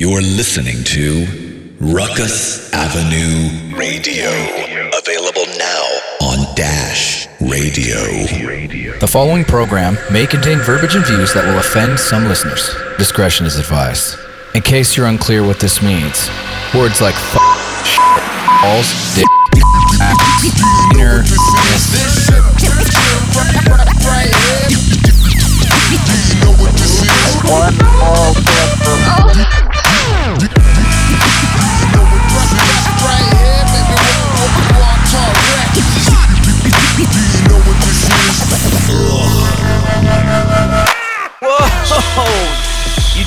You're listening to Ruckus Avenue Radio. Available now on Dash Radio. The following program may contain verbiage and views that will offend some listeners. Discretion is advised. In case you're unclear what this means, words like f, shit, balls, dick, ass, wiener, Whoa! You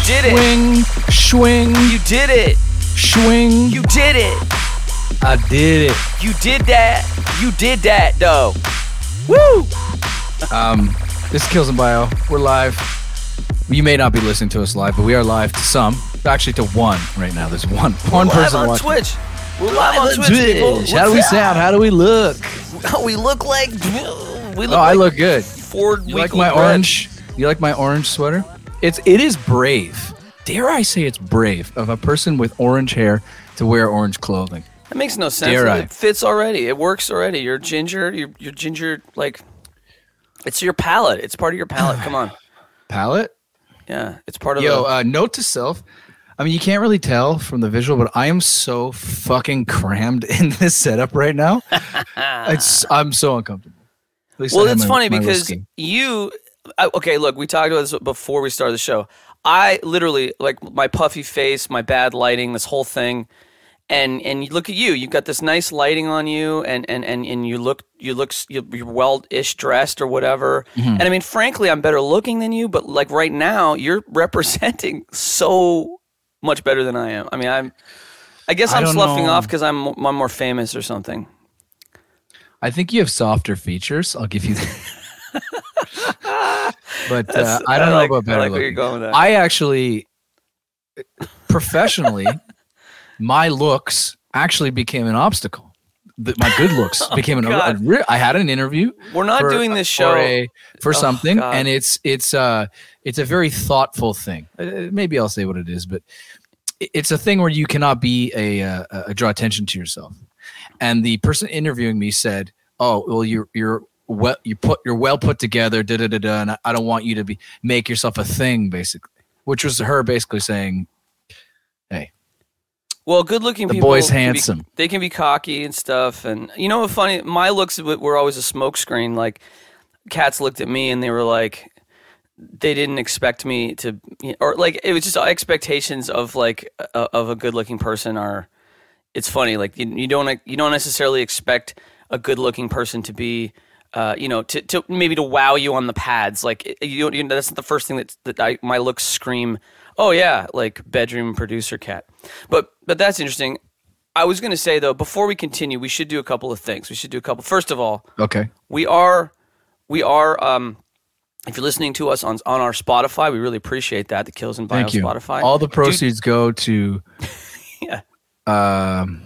did it! swing, swing, You did it! swing. You did it! I did it. You did that! You did that, though! Woo! Um, this is Kills and Bio. We're live. You may not be listening to us live, but we are live to some. Actually, to one right now. There's one one Live person on watching. Twitch. We're live on Twitch, people. How do we sound? How do we look? that? We look like we look Oh, I like look good. Ford You like my bread. orange? You like my orange sweater? It's it is brave. Dare I say it's brave of a person with orange hair to wear orange clothing? That makes no sense. Dare I? It fits already. It works already. You're ginger. You're, you're ginger. Like it's your palette. It's part of your palette. Come on. Palette? Yeah, it's part of. Yo, the, uh, note to self. I mean, you can't really tell from the visual, but I am so fucking crammed in this setup right now. it's I'm so uncomfortable. At least I well, it's my- funny my because you. I, okay, look, we talked about this before we started the show. I literally like my puffy face, my bad lighting, this whole thing, and and you look at you. You've got this nice lighting on you, and and and, and you look you look you- you're well-ish dressed or whatever. Mm-hmm. And I mean, frankly, I'm better looking than you, but like right now, you're representing so much better than I am. I mean, I'm. I guess I I'm don't sloughing know. off because I'm I'm more famous or something. I think you have softer features. I'll give you that. but uh, I don't know like- about better I like looking. going with that. I actually, professionally, my looks actually became an obstacle. The- My good looks became an. Oh, God. a re- I had an interview. We're not for- doing this for show. a- for something, God. and it's it's uh it's a very thoughtful thing. Uh, Maybe I'll say what it is, but it's a thing where you cannot be a, uh, a draw attention to yourself. And the person interviewing me said, "Oh, well, you're you're well, you put you're well put together, da da da da, and I- I don't want you to be make yourself a thing, basically." Which was her basically saying, Well, good-looking The people. boy's can be- handsome. they can be cocky and stuff, and you know what? Funny, my looks w- were always a smokescreen. Like, cats looked at me and they were like, they didn't expect me to, or like it was just expectations of like a, of a good-looking person are. It's funny, like you, you don't you don't necessarily expect a good-looking person to be. Uh, you know, to, to maybe to wow you on the pads, like you, you know, that's not the first thing that that I, my looks scream. Oh yeah, like bedroom producer cat. But but that's interesting. I was going to say though, before we continue, we should do a couple of things. We should do a couple. First of all, "Okay, we are we are um, if you're listening to us on on our Spotify, we really appreciate that. The Kills and Bio thank you." Spotify. All the Dude, proceeds go to Yeah. um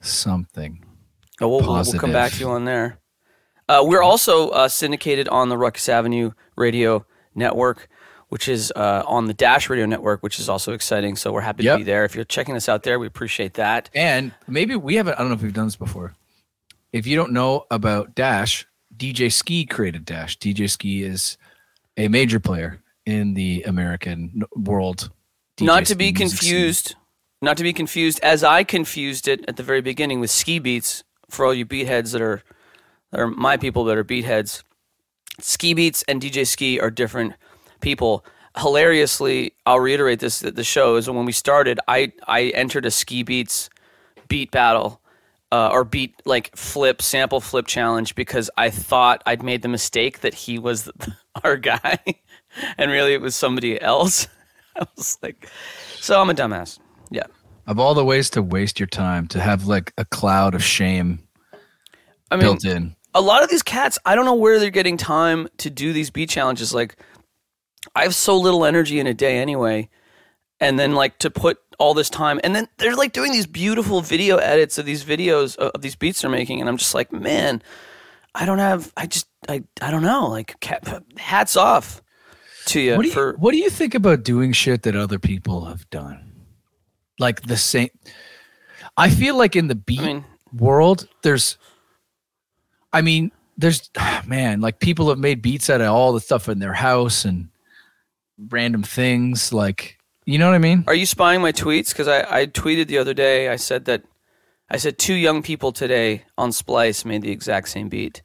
something. Oh, we'll, we'll, we'll come back to you on there. Uh, we're also uh, syndicated on the Ruckus Avenue Radio Network, which is uh, on the Dash Radio Network, which is also exciting. So we're happy Yep. to be there. If you're checking us out there, we appreciate that. And maybe we haven't, I don't know if we've done this before. If you don't know about Dash, DJ Skee created Dash. DJ Skee is a major player in the American world. DJ not to be music scene. confused not to be confused as i confused it at the very beginning with ski beatz for all you beat heads that are that are my people that are beat heads ski beatz and dj skee are different people hilariously i'll reiterate this at the show is when we started i i entered a ski beatz beat battle uh, or beat like flip sample flip challenge because i thought i'd made the mistake that he was our guy and really it was somebody else I was like, so I'm a dumbass. Yeah. Of all the ways to waste your time, to have like a cloud of shame I mean, built in. a lot of these cats, I don't know where they're getting time to do these beat challenges. Like, I have so little energy in a day anyway. And then, like, to put all this time, and then they're like doing these beautiful video edits of these videos of, of these beats they're making. And I'm just like, man, I don't have, I just, I, I don't know. Like, hats off. to you What do you, for what do you think about doing shit that other people have done? Like the same. I feel like in the beat I mean, world, there's. I mean, there's man, like people have made beats out of all the stuff in their house and random things. Like, you know what I mean? are you spying my tweets? Because I, I tweeted the other day. I said that I said two young people today on Splice made the exact same beat.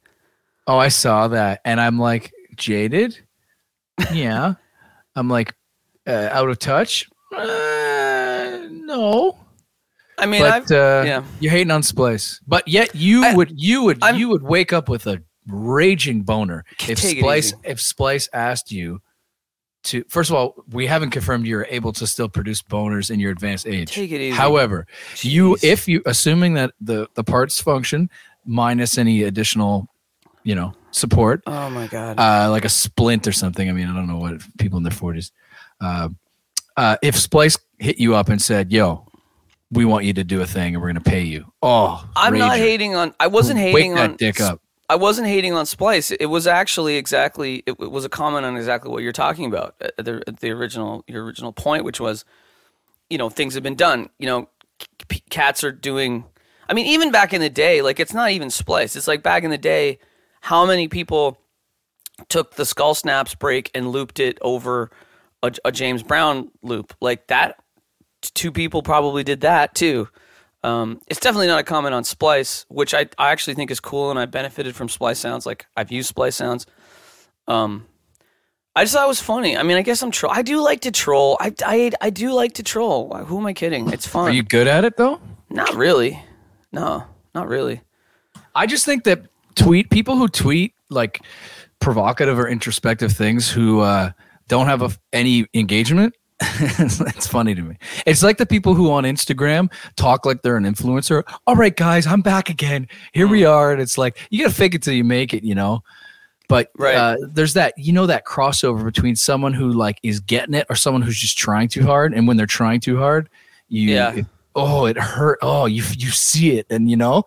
Oh, I saw that, and I'm like jaded. Yeah, I'm like uh, out of touch. Uh, no, I mean, but I've, uh, yeah. you're hating on Splice. But yet you I- would you would I'm- you would wake up with a raging boner if Splice if Splice asked you to. First of all, we haven't confirmed you're able to still produce boners in your advanced age. Take it easy. However, you if you assuming that the the parts function minus any additional, you know, support, oh my god, uh, like a splint or something. I mean, I don't know what people in their forties. Uh, uh, if Splice hit you up and said, "Yo, we want you to do a thing, and we're going to pay you," oh, I'm not hating on. I wasn't Wake on that dick up. I wasn't hating on Splice. It was actually exactly. It, was a comment on exactly what you're talking about. At the, at the original, your original point, which was, you know, things have been done. You know, c- cats are doing. I mean, even back in the day, like it's not even Splice. It's like back in the day, how many people took the Skull Snaps break and looped it over a, a James Brown loop like that? Two people probably did that too. Um, it's definitely not a comment on Splice, which I, I actually think is cool, and I benefited from Splice sounds. Like I've used Splice sounds. Um, I just thought it was funny. I mean, I guess I'm troll. I do like to troll. I, I, I do like to troll. Who am I kidding? It's fun. Are you good at it though? not really. No, not really. I just think that tweet people who tweet like provocative or introspective things who uh, don't have a, any engagement. it's funny to me. It's like the people who on Instagram talk like they're an influencer. All right, guys, I'm back again. Here we are, and it's like you gotta fake it till you make it, you know. But Right. uh, there's that, you know, that crossover between someone who like is getting it or someone who's just trying too hard. And when they're trying too hard, you, Yeah. it- oh, it hurt. Oh, you you see it, and you know,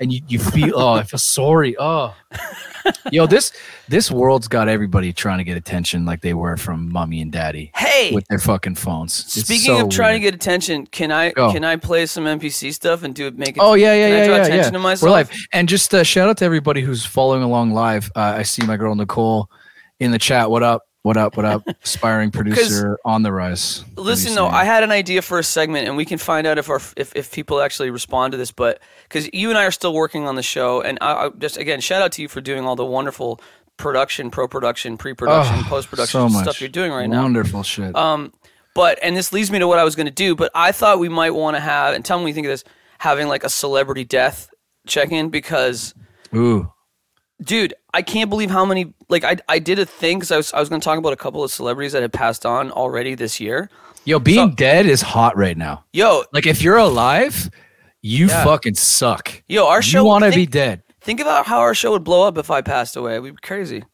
and you, you feel oh i feel sorry oh yo this this world's got everybody trying to get attention like they were from mommy and daddy Hey, with their fucking phones speaking so of trying weird. to get attention, can I Go. can I play some NPC stuff and do it? Make it. Oh yeah, yeah, yeah, yeah, attention yeah. to myself? We're live, and just uh, shout out to everybody who's following along live. Uh, I see my girl Nicole in the chat. What up? What up? What up? Aspiring producer on the rise. What are you Listen, though. I had an idea for a segment, and we can find out if our if, if people actually respond to this. But because you and I are still working on the show, and I, I just again shout out to you for doing all the wonderful production, pro production, pre production, Oh, post production so stuff you're doing right now. Wonderful shit. Um, but and this leads me to what I was going to do. But I thought we might want to have, and tell me what you think of this, having like a celebrity death check in because Ooh, dude i can't believe how many like i, I did a thing because i was, I was going to talk about a couple of celebrities that had passed on already this year yo, being So- dead is hot right now. yo Like if you're alive, you Yeah. fucking suck. yo our show you want to be dead. think about how our show would blow up if i passed away we'd be crazy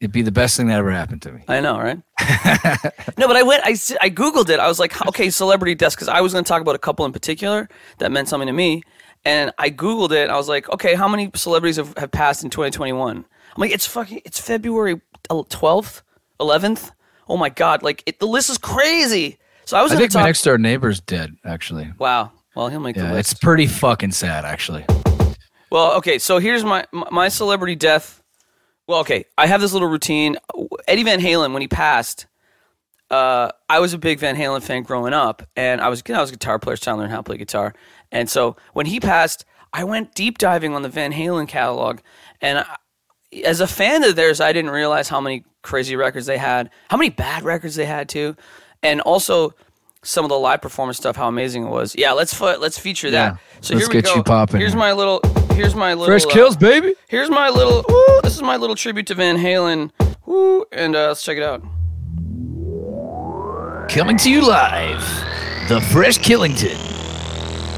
It'd be the best thing that ever happened to me. i know right no but i went I I googled it i was like okay celebrity deaths because i was going to talk about a couple in particular that meant something to me and i googled it and i was like okay how many celebrities have, have passed in 2021 i'm like it's fucking it's february 12th 11th oh my god like it, the list is crazy so i was I think to my next door neighbor's dead. Actually, Wow. Well, he'll make the list. it's pretty fucking sad. Actually, Well, okay. So here's my my my celebrity death. Well, okay. I have this little routine. Eddie Van Halen, when he passed, uh, I was a big Van Halen fan growing up, and I was I was a guitar player, trying to learn how to play guitar. And so when he passed, I went deep diving on the Van Halen catalog, and I, as a fan of theirs, I didn't realize how many crazy records they had, how many bad records they had too, and also some of the live performance stuff, how amazing it was. Yeah, let's fo- let's feature that. Yeah, So let's here we get go. you popping Here's my little. Here's my little. fresh uh, kills, baby. Here's my little. Ooh, this is my little tribute to Van Halen. Woo, and uh, let's check it out. Coming to you live, the Fresh Killington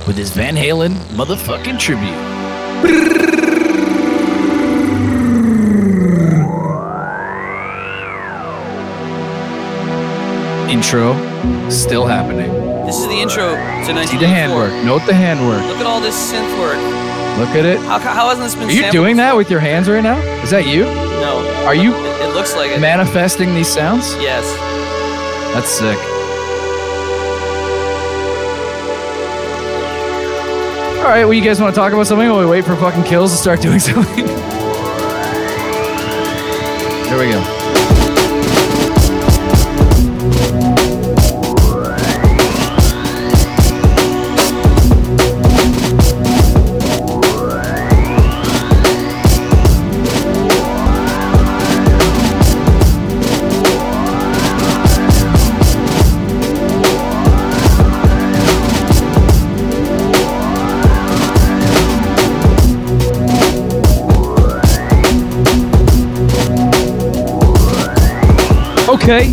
with his Van Halen motherfucking tribute. Intro still happening. This is the intro to See 1984. the handwork. Note the handwork. Look at all this synth work. Look at it. How, how hasn't this been? Are you doing that with your hands right now? Is that you? No. Are you It, it looks like it. manifesting these sounds? Yes. That's sick. All right, well, you guys want to talk about something while we wait for fucking kills to start doing something? There we go. Okay.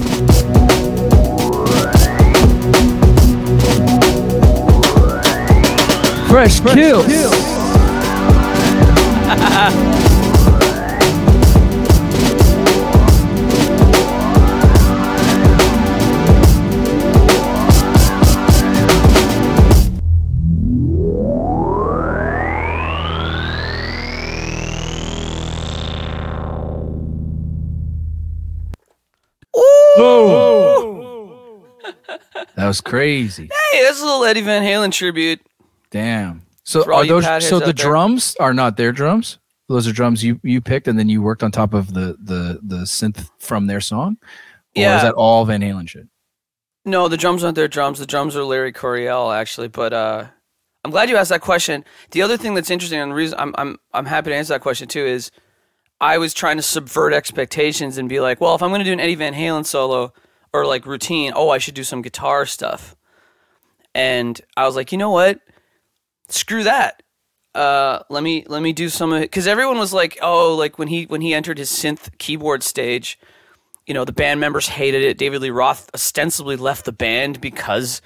Fresh, kills. Whoa. was crazy. Hey, that's a little Eddie Van Halen tribute. Damn. So are those so the there. drums are not their drums? Those are drums you you picked and then you worked on top of the the the synth from their song? Or Yeah. is that all Van Halen shit? No, the drums aren't their drums. The drums are Larry Coryell, actually. But uh, I'm glad you asked that question. The other thing that's interesting, and the reason I'm I'm I'm happy to answer that question too, is I was trying to subvert expectations and be like, well, if I'm going to do an Eddie Van Halen solo or like routine, oh, I should do some guitar stuff. And I was like, you know what? Screw that. Uh, let me let me do some of it because everyone was like, oh, like when he when he entered his synth keyboard stage, you know, the band members hated it. David Lee Roth ostensibly left the band because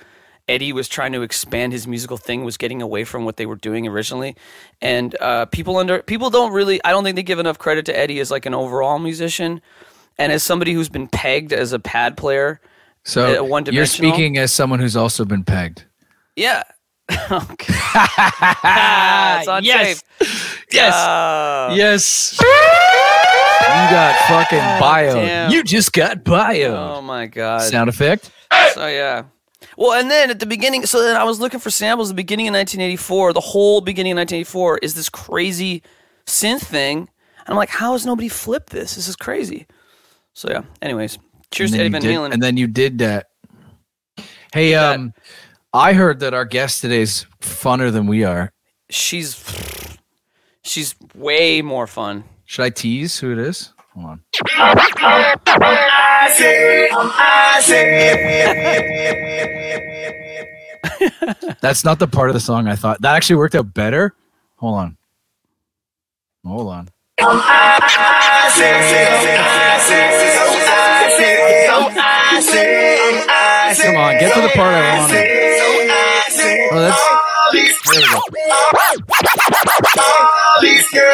Eddie was trying to expand his musical thing, was getting away from what they were doing originally. And uh, people under people don't really, I don't think they give enough credit to Eddie as like an overall musician, and as somebody who's been pegged as a pad player. So Uh, you're speaking as someone who's also been pegged. Yeah. Okay. it's on Yes. tape. Yes. Uh, yes. You got fucking bio. damn. You just got bio. Oh my god. Sound effect? So yeah. Well, and then at the beginning, so then I was looking for samples. The beginning of 1984, the whole beginning of 1984 is this crazy synth thing, and I'm like, how has nobody flipped this? This is crazy. So yeah. Anyways, cheers to Eddie Van did- Halen. And then you did that. Hey, that. um, I heard that our guest today's funner than we are. she's she's way more fun. Should I tease who it is? Hold on. That's not the part of the song I thought. That actually worked out better. Hold on. Hold on. Come on, get to the part I wanted. Oh, that's there.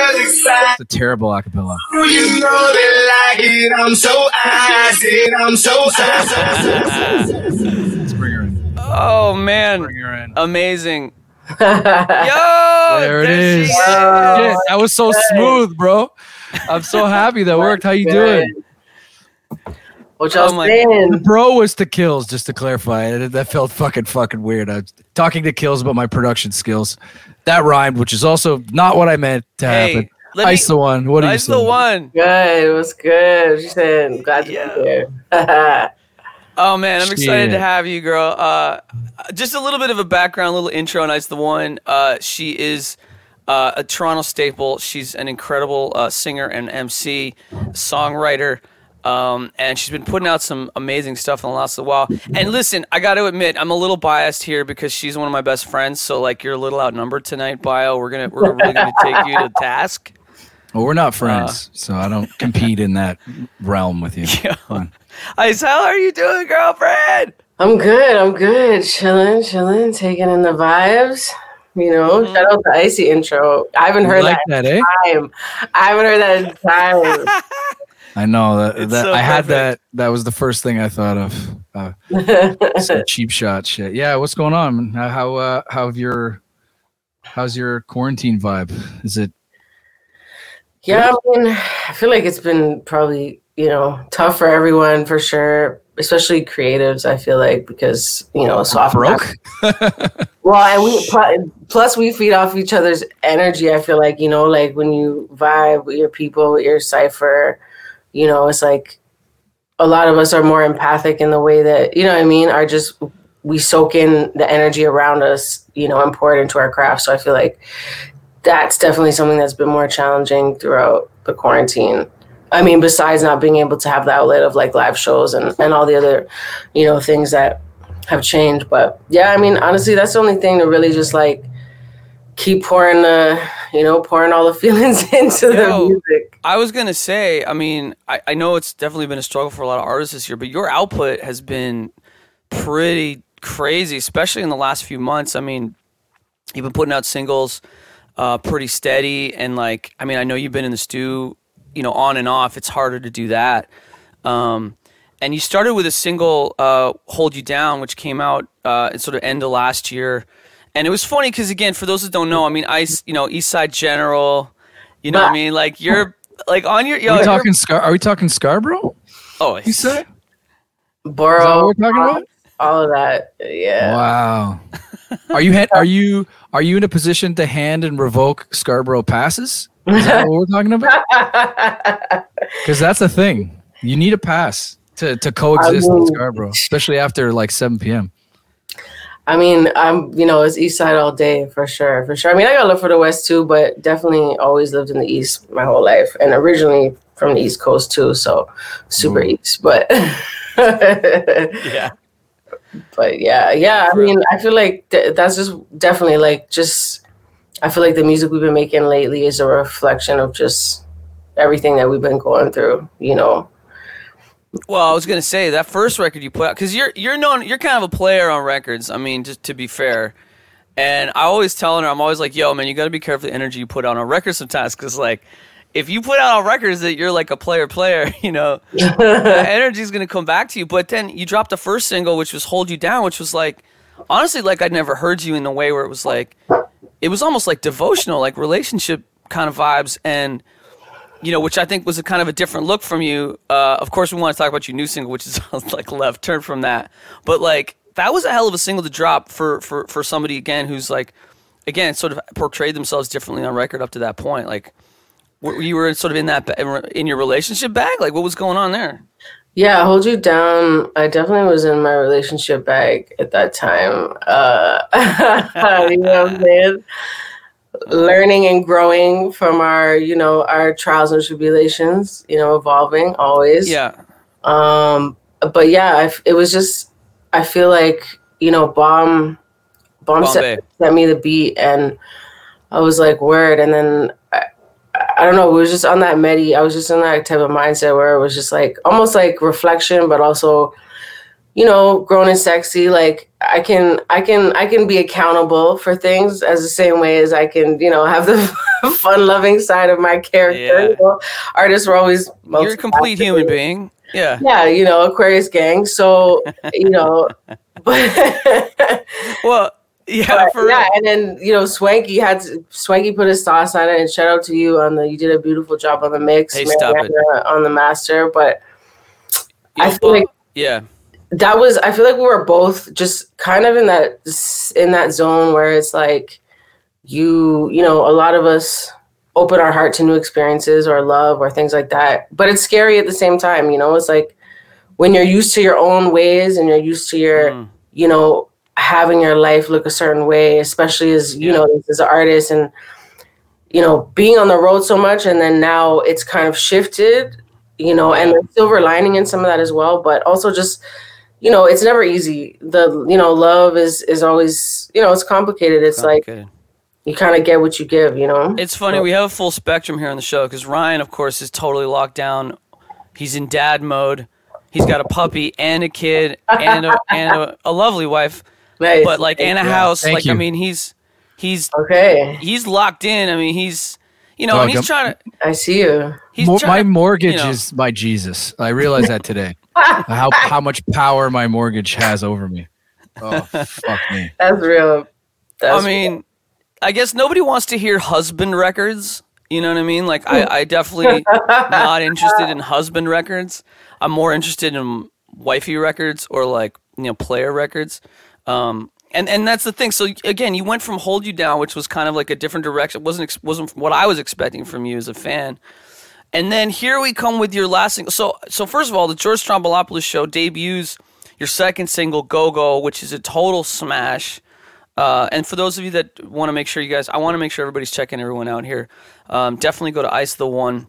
It's a terrible acapella. You know they like it. I'm so acid. I'm so acid. Let's bring her in. Oh man, Bring her in. amazing. Yo, There it she is. is. Shit, that was so smooth, bro. I'm so happy that worked. How you doing? What y'all Oh my- The saying? bro was to kills, just to clarify. That that felt fucking fucking weird. I was talking to kills about my production skills. That rhymed, which is also not what I meant to Hey, happen. me, Ice the one. What are you Ice the one. Good. It was good. She said, glad to Yeah. be here. Oh man, I'm excited to have you, girl. Uh, just a little bit of a background, a little intro on Ice the One. Uh, she is uh, a Toronto staple. She's an incredible uh, singer and MC, songwriter, um, and she's been putting out some amazing stuff in the last little while. And listen, I got to admit, I'm a little biased here because she's one of my best friends. So like, you're a little outnumbered tonight, Bio. We're gonna we're really gonna take you to task. Well, we're not friends, so I don't compete in that realm with you. Yeah. Come on. Ice, how are you doing, girlfriend? I'm good. I'm good. Chilling, chilling, taking in the vibes. You know, Mhm. shout out the icy intro. I haven't heard like that that, eh? in time. I haven't heard that in time. I know that. That so I had that. That was the first thing I thought of. Uh, some cheap shot shit. Yeah, what's going on? How how, uh, how have your How's your quarantine vibe? Is it Yeah, I mean, I feel like it's been probably, you know, tough for everyone for sure, especially creatives, I feel like, because, you know, so often. broke? Well, and we plus we feed off each other's energy. I feel like, you know, like when you vibe with your people, with your cipher, you know, it's like a lot of us are more empathic in the way that, you know what I mean, are just we soak in the energy around us, you know, and pour it into our craft. So I feel like that's definitely something that's been more challenging throughout the quarantine. I mean, besides not being able to have the outlet of like live shows and, and all the other, you know, things that have changed. But yeah, I mean, honestly, that's the only thing to really just like keep pouring the, you know, pouring all the feelings into the music. I was gonna say, I mean, I, I know it's definitely been a struggle for a lot of artists this year, but your output has been pretty crazy, especially in the last few months. I mean, you've been putting out singles uh, pretty steady, and like, I mean, I know you've been in the stew, you know, on and off. It's harder to do that. Um, and you started with a single, uh, "Hold You Down," which came out uh, at sort of end of last year. And it was funny because, again, for those that don't know, I mean, I, you know, East Side General, you know what I mean? Like you're like on your, yo, Are we you're- talking Scar? Are we talking Scarborough? oh, You said? Is that Borough, what we're talking about? all of that. Yeah. Wow. Are you ha- are you are you in a position to hand and revoke Scarborough passes? Is that what we're talking about? Because that's a thing. You need a pass to, to coexist in mean- Scarborough, especially after like 7 p.m. I mean, I'm you know, it's East Side all day for sure, for sure. I mean, I gotta love for the West too, but definitely always lived in the East my whole life, and originally from the East Coast too, so super mm. East. But yeah. but yeah, yeah. I mean, I feel like th- that's just definitely like just. I feel like the music we've been making lately is a reflection of just everything that we've been going through. You know, Well, I was gonna say that first record you put out because you're you're known you're kind of a player on records. I mean, just to be fair, and I always telling her I'm always like, "Yo, man, you got to be careful the energy you put out on record sometimes because like." If you put out on records that you're like a player player, you know, the energy's gonna come back to you. But then you dropped the first single, which was "Hold You Down," which was like, honestly, like I'd never heard you in the way where it was like, it was almost like devotional, like relationship kind of vibes, and you know, which I think was a kind of a different look from you. Uh, of course, we want to talk about your new single, which is like left turn from that. But like that was a hell of a single to drop for for for somebody again who's like, again, sort of portrayed themselves differently on record up to that point. Like, you were sort of in that in your relationship bag. Like, what was going on there? Yeah, hold you down. I definitely was in my relationship bag at that time. Uh, you know what I'm saying? Learning and growing from our, you know, our trials and tribulations. You know, evolving always. Yeah, Um, but yeah, I it was just. I feel like you know, bomb, bomb Bombay. set, sent me the beat, and I was like, word. And then I, I don't know, it was just on that medi. I was just in that type of mindset where it was just like almost like reflection, but also, you know, grown and sexy. Like I can, I can, I can be accountable for things as the same way as I can, you know, have the fun loving side of my character. Yeah. You know? Artists were always you're a complete human being. Yeah. yeah, you know, Aquarius gang. So, you know, but Well, yeah. but, For yeah, real. and then you know, Swanky had to, Swanky put his sauce on it, and shout out to you on the you did a beautiful job on the mix, Hey. On the master. But I feel like yeah. that was I feel like we were both just kind of in that in that zone where it's like you you know a lot of us open our heart to new experiences or love or things like that but it's scary at the same time you know it's like when you're used to your own ways and you're used to your Mm. you know having your life look a certain way especially as you Yeah. know as an artist and you know being on the road so much and then now it's kind of shifted you know and the silver lining in some of that as well but also just you know it's never easy the you know love is is always you know it's complicated it's like you kind of get what you give you know It's funny. We have a full spectrum here on the show because Ryan, of course, is totally locked down. He's in dad mode. He's got a puppy and a kid and a, and a, a lovely wife, Nice. but like and a Yeah, house. thank Like I mean, he's he's okay he's locked in. I mean, he's you know, Dog, and he's I'm- trying to. i see you He's Mo- trying my to- mortgage you know. is my Jesus. I realized that today. how how much power my mortgage has over me. Oh fuck me. that's real I that's mean, I guess nobody wants to hear husband records. You know what I mean? Like I, I definitely not interested in husband records. I'm more interested in wifey records or like you know player records. Um, and and that's the thing. So again, you went from Hold You Down, which was kind of like a different direction. It wasn't wasn't what I was expecting from you as a fan. And then here we come with your last single. So so first of all, the George Stroumboulopoulos show debuts your second single, Go Go, which is a total smash. Uh, and for those of you that want to make sure you guys, I want to make sure everybody's checking everyone out here. Um, definitely go to Ice the One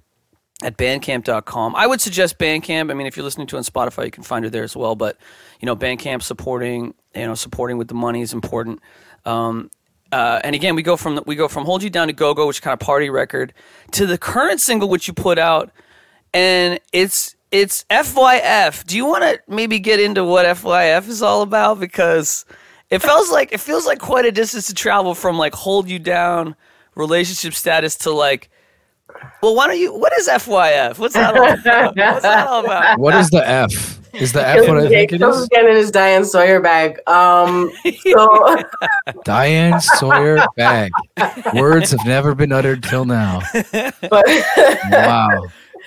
at bandcamp.com. I would suggest Bandcamp. I mean, if you're listening to on Spotify, you can find her there as well. But you know, Bandcamp supporting, you know, supporting with the money is important. Um, uh, and again, we go from we go from Hold You Down to Go Go, which kind of party record, to the current single which you put out, and it's it's FYF. Do you want to maybe get into what FYF is all about? Because it feels like it feels like quite a distance to travel from like Hold You Down relationship status to like. Well, why don't you? What is FYF? What's that all about? What's that all about? What is the F? Is the F what I think it Comes is? again in his Diane Sawyer bag. Um, so Diane Sawyer bag. Words have never been uttered till now. but Wow.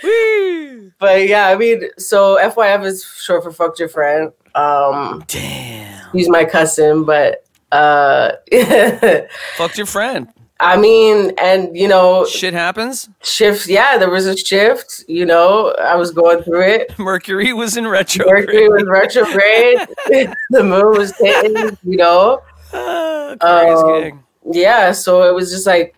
but yeah, I mean, so FYF is short for fucked your friend. Um, Damn. he's my cousin, but uh, Fucked your friend. I mean, and you know, Shit happens. shifts. Yeah, there was a shift. You know, I was going through it. Mercury was in retro. Mercury was retrograde. the moon was hitting. You know, Ah, Um, yeah. So it was just like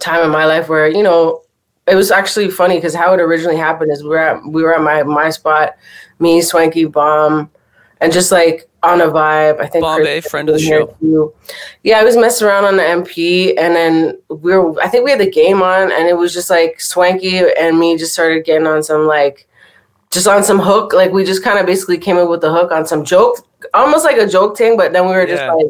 time in my life where you know it was actually funny because how it originally happened is we were at we were at my my spot, me, Swanky, Bomb, and just like on a vibe. I think Bombay, Chris friend of the show. too. Yeah, I was messing around on the MP, and then we were. I think we had the game on, and it was just like Swanky and me just started getting on some like. Just on some hook, like we just kind of basically came up with the hook on some joke, almost like a joke thing, but then we were just Yeah. like,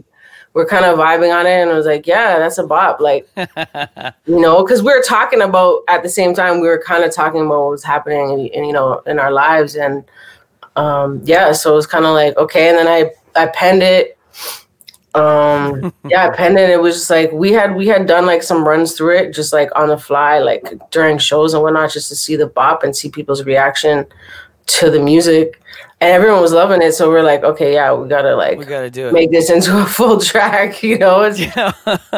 we're kind of vibing on it, and I was like, yeah, that's a bop, like you know, because we were talking about at the same time we were kind of talking about what was happening, in, in, you know, in our lives, and um, yeah, so it was kind of like okay, and then I I penned it. Um, yeah, I penned it. It was just like we had we had done like some runs through it, just like on the fly, like during shows and whatnot, just to see the bop and see people's reaction to the music, and everyone was loving it. So we're like, okay, yeah, we gotta like We gotta do it. make this into a full track, you know. Yeah.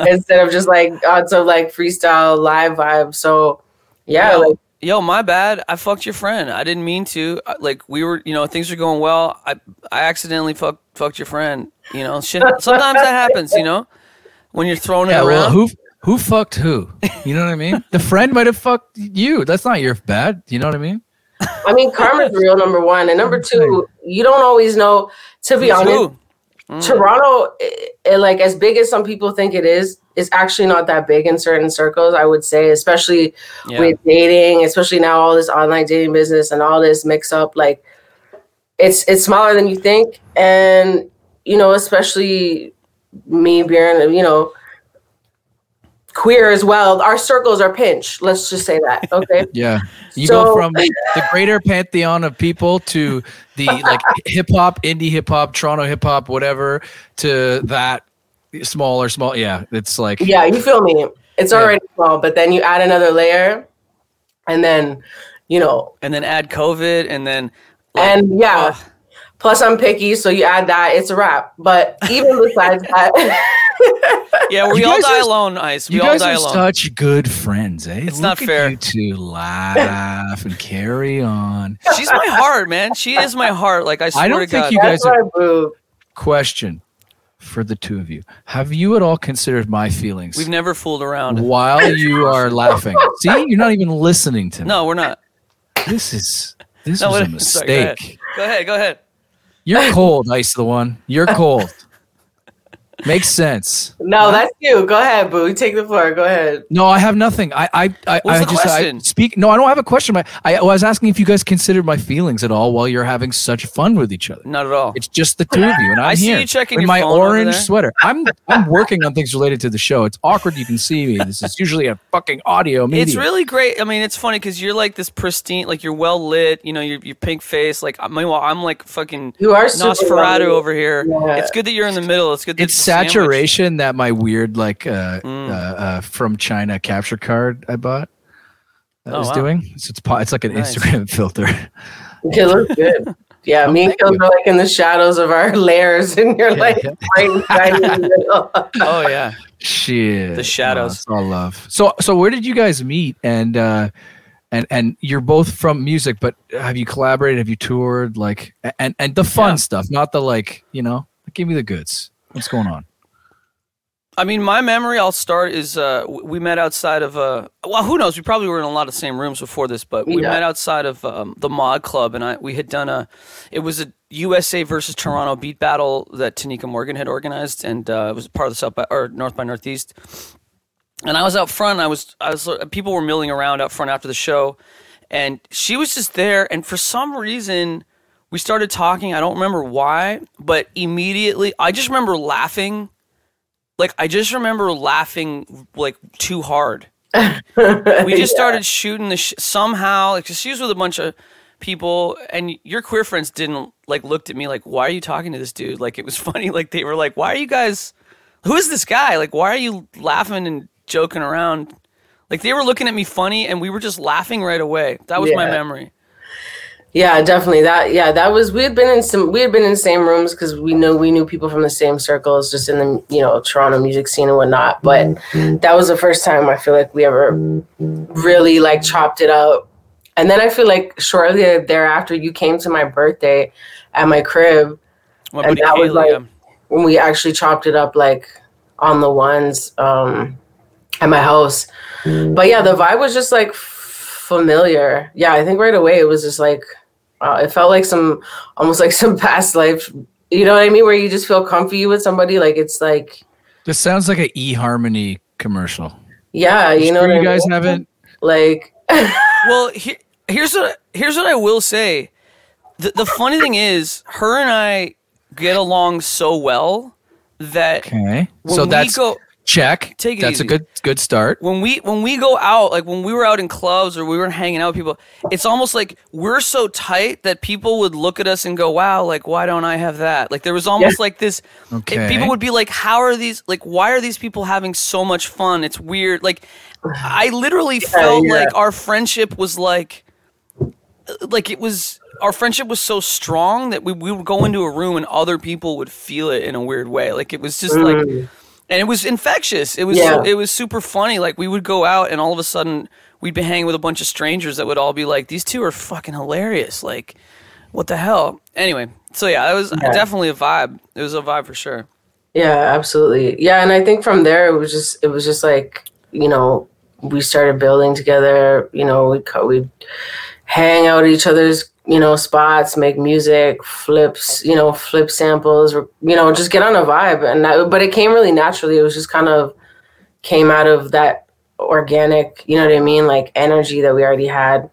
instead of just like on some like freestyle live vibe. So yeah, Yo, like yo, my bad. I fucked your friend. I didn't mean to. Like we were, you know, things are going well. I I accidentally fucked fucked your friend. You know, shit. Sometimes that happens. You know, when you're throwing it Yeah, well, around. who who fucked who? You know what I mean? The friend might have fucked you. That's not your bad. You know what I mean? I mean, karma's real. Number one, and number two, you don't always know. To be Who's honest. Mm. Toronto, eh, eh, like as big as some people think it is, is actually not that big in certain circles. I would say, especially Yeah. with dating, especially now all this online dating business and all this mix up. Like, it's it's smaller than you think, and you know, especially me being, you know, queer as well. Our circles are pinched. Let's just say that. Okay. Yeah. You So- go from the greater pantheon of people to the like hip hop, indie hip hop, Toronto hip hop, whatever, to that smaller, small. Yeah. It's like Yeah, you feel me. It's Yeah. already small, but then you add another layer, and then you know, and then add COVID, and then like, and yeah. ugh. Plus, I'm picky, so you add that, it's a wrap. But even besides that, yeah, we You all die are- alone. Ice. We you all guys die are alone. such good friends, eh? It's Look not fair. You two laugh and carry on. She's my heart, man. She is my heart. Like I swear don't to think God. you that's guys are- my. Question for the two of you: Have you at all considered my feelings We've never fooled around. while you are laughing? See, you're not even listening to me. No, we're not. This is this No, was a what- sorry, go ahead. mistake. Go ahead. Go ahead. You're cold, Ice the one. You're cold. Makes sense. No, that's you. Go ahead, boo. Take the floor. Go ahead. No, I have nothing. I I I, What's I the just question? I speak. No, I don't have a question. I, I was asking if you guys considered my feelings at all while you're having such fun with each other. Not at all. It's just the two of you, and I'm I see here you checking in your my phone over orange there. sweater. I'm I'm working on things related to the show. It's awkward. You can see me. This is usually a fucking audio medium. It's really great. I mean, it's funny because you're like this pristine, like you're well lit. You know, you're, you're pink face. Like meanwhile, I'm like fucking You are super Nosferatu over here. Yeah. It's good that you're in the middle. It's good. That It's the sandwich. Saturation that my weird like uh, Mm. uh, uh from China capture card I bought that Oh, was wow. doing. So it's po- it's like an Nice. Instagram filter. It looks good. Yeah, me and thank Kills are like in the shadows of our layers, and you're Yeah, like yeah. right inside in the middle. Oh yeah. Shit, The shadows. No, it's all love. So so where did you guys meet? And uh, and and you're both from music, but have you collaborated? Have you toured? Like and and the fun Yeah. stuff, not the like you know. Give me the goods. What's going on? I mean, my memory. I'll start is uh, we met outside of uh, well, who knows? We probably were in a lot of same rooms before this, but we Yeah. met outside of um, the Mod Club, and I we had done a. It was a USA versus Toronto beat battle that Tanika Morgan had organized, and uh, it was part of the South by or North by Northeast. And I was out front. I was I was people were milling around out front after the show, and she was just there. And for some reason, we started talking. I don't remember why, but immediately I just remember laughing. Like I just remember laughing like too hard. We just started shooting the sh- somehow like she was with a bunch of people and your queer friends didn't like looked at me like why are you talking to this dude? Like it was funny like they were like why are you guys who is this guy? Like why are you laughing and joking around? Like they were looking at me funny and we were just laughing right away. That was my memory Yeah, definitely. That yeah, that was we had been in some we had been in the same rooms because we know we knew people from the same circles, just in the you know Toronto music scene and whatnot. But that was the first time I feel like we ever really like chopped it up. And then I feel like shortly thereafter, you came to my birthday at my crib my And that was like- when we actually chopped it up like on the ones um at my house. But yeah, the vibe was just like familiar. Yeah, I think right away it was just like uh, it felt like some almost like some past life. You know what I mean? Where you just feel comfy with somebody. Like it's like This sounds like an eHarmony commercial. yeah, you know Sure what you I guys mean? haven't. like well, he, here's what here's what I will say. The the funny thing is, her and I get along so well that Okay, when so we that's go check. Take it that's easy. a good good start. when we when we go out, like when we were out in clubs or we were hanging out with people, it's almost like we're so tight that people would look at us and go, "Wow, like why don't I have that?" Like there was almost like this. Okay. People would be like, "How are these? Like why are these people having so much fun? It's weird." Like I literally felt yeah. like our friendship was like like it was our friendship was so strong that we, we would go into a room and other people would feel it in a weird way like it was just like mm. And it was infectious. It was Yeah. it was super funny. Like we would go out and all of a sudden we'd be hanging with a bunch of strangers that would all be like these two are fucking hilarious. Like what the hell? Anyway so yeah it was definitely a vibe. It was a vibe for sure. Yeah, absolutely. Yeah, and I think from there it was just it was just like you know we started building together. You know we we hang out at each other's you know spots, make music, flips, you know flip samples, you know just get on a vibe. And that, but it came really naturally. It was just kind of came out of that organic, you know what I mean, like energy that we already had.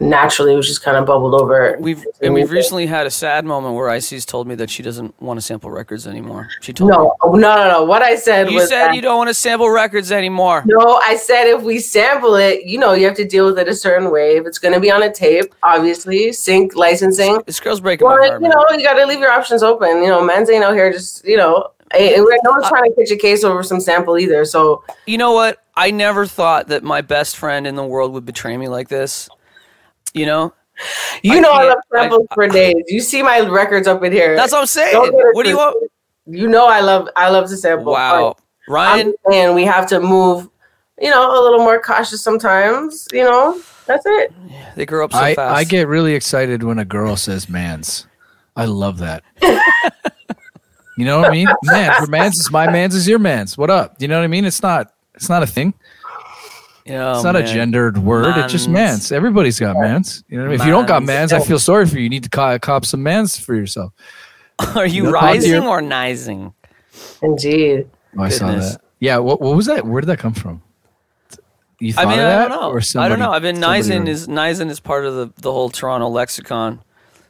Naturally, it was just kind of bubbled over. we've and we've recently had a sad moment where icy's told me that she doesn't want to sample records anymore she told me No, no, no, no. What I said you was said that- you don't want to sample records anymore No, I said if we sample it, you know, you have to deal with it a certain way. If it's going to be on a tape, obviously, sync licensing. this girl's breaking my heart you man. know, you got to leave your options open. You know, men's ain't out here just, you know, we're- no one's trying to pitch a case over some sample either. So, You know what? I never thought that my best friend in the world would betray me like this. You know? you I know, I love samples for days. You see my records up in here. That's what I'm saying. Don't What do you want? You know, I love, I love to sample. Wow. But Ryan, I'm we have to move, you know, a little more cautious sometimes. You know, that's it. they grow up so I, fast. I get really excited when a girl says mans. I love that. you know what I mean? Man's, your mans is my mans is your mans. What up? You know what I mean? It's not it's not a thing. Yeah, It's not a gendered word. It's just Mans. mans. Everybody's got mans. You know what I mean? If you don't got Mans. mans, I oh. feel sorry for you. You need to co- cop some mans for yourself. Are you You know, talk to your- rising or nising? Indeed. Oh, I saw that. Yeah. What, what was that? Where did that come from? You I thought mean, of I that? don't know. Or I somebody- don't know. I've been somebody nising wrote it? is nising is part of the, the whole Toronto lexicon.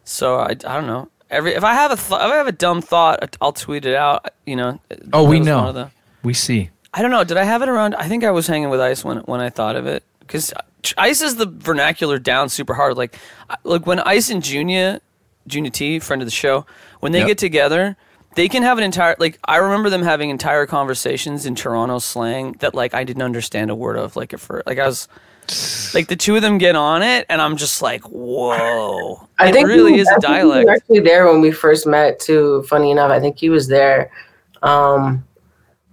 So I, I don't know. Every if I have a th- if I have a dumb thought, I'll tweet it out. You know. Oh, we know. the- We see. I don't know. Did I have it around? I think I was hanging with Ice when when I thought of it because Ice is the vernacular down super hard. Like like when Ice and Junior, Junior T, friend of the show, when they Yep. get together, they can have an entire like I remember them having entire conversations in Toronto slang that like I didn't understand a word of like at first like I was like the two of them get on it and I'm just like whoa I it think really he- is I a think he was dialect actually there when we first met too. Funny enough, I think he was there. Um,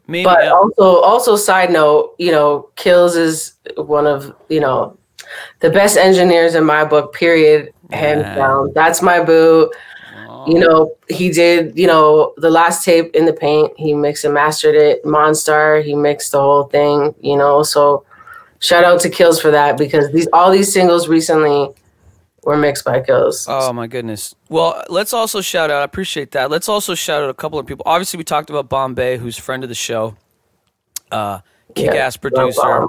maybe but yeah. also, also side note, you know, Kills is one of you know the best engineers in my book. Period, hands Yeah. down. That's my boo. You know, he did, you know, the last tape in the paint, he mixed and mastered it. Monstar, he mixed the whole thing, you know. So shout out to Kills for that because these all these singles recently were mixed by Kills. Oh my goodness. Well, let's also shout out. I appreciate that. Let's also shout out a couple of people. Obviously, we talked about Bombay, who's friend of the show, uh, kick-ass Yeah, producer.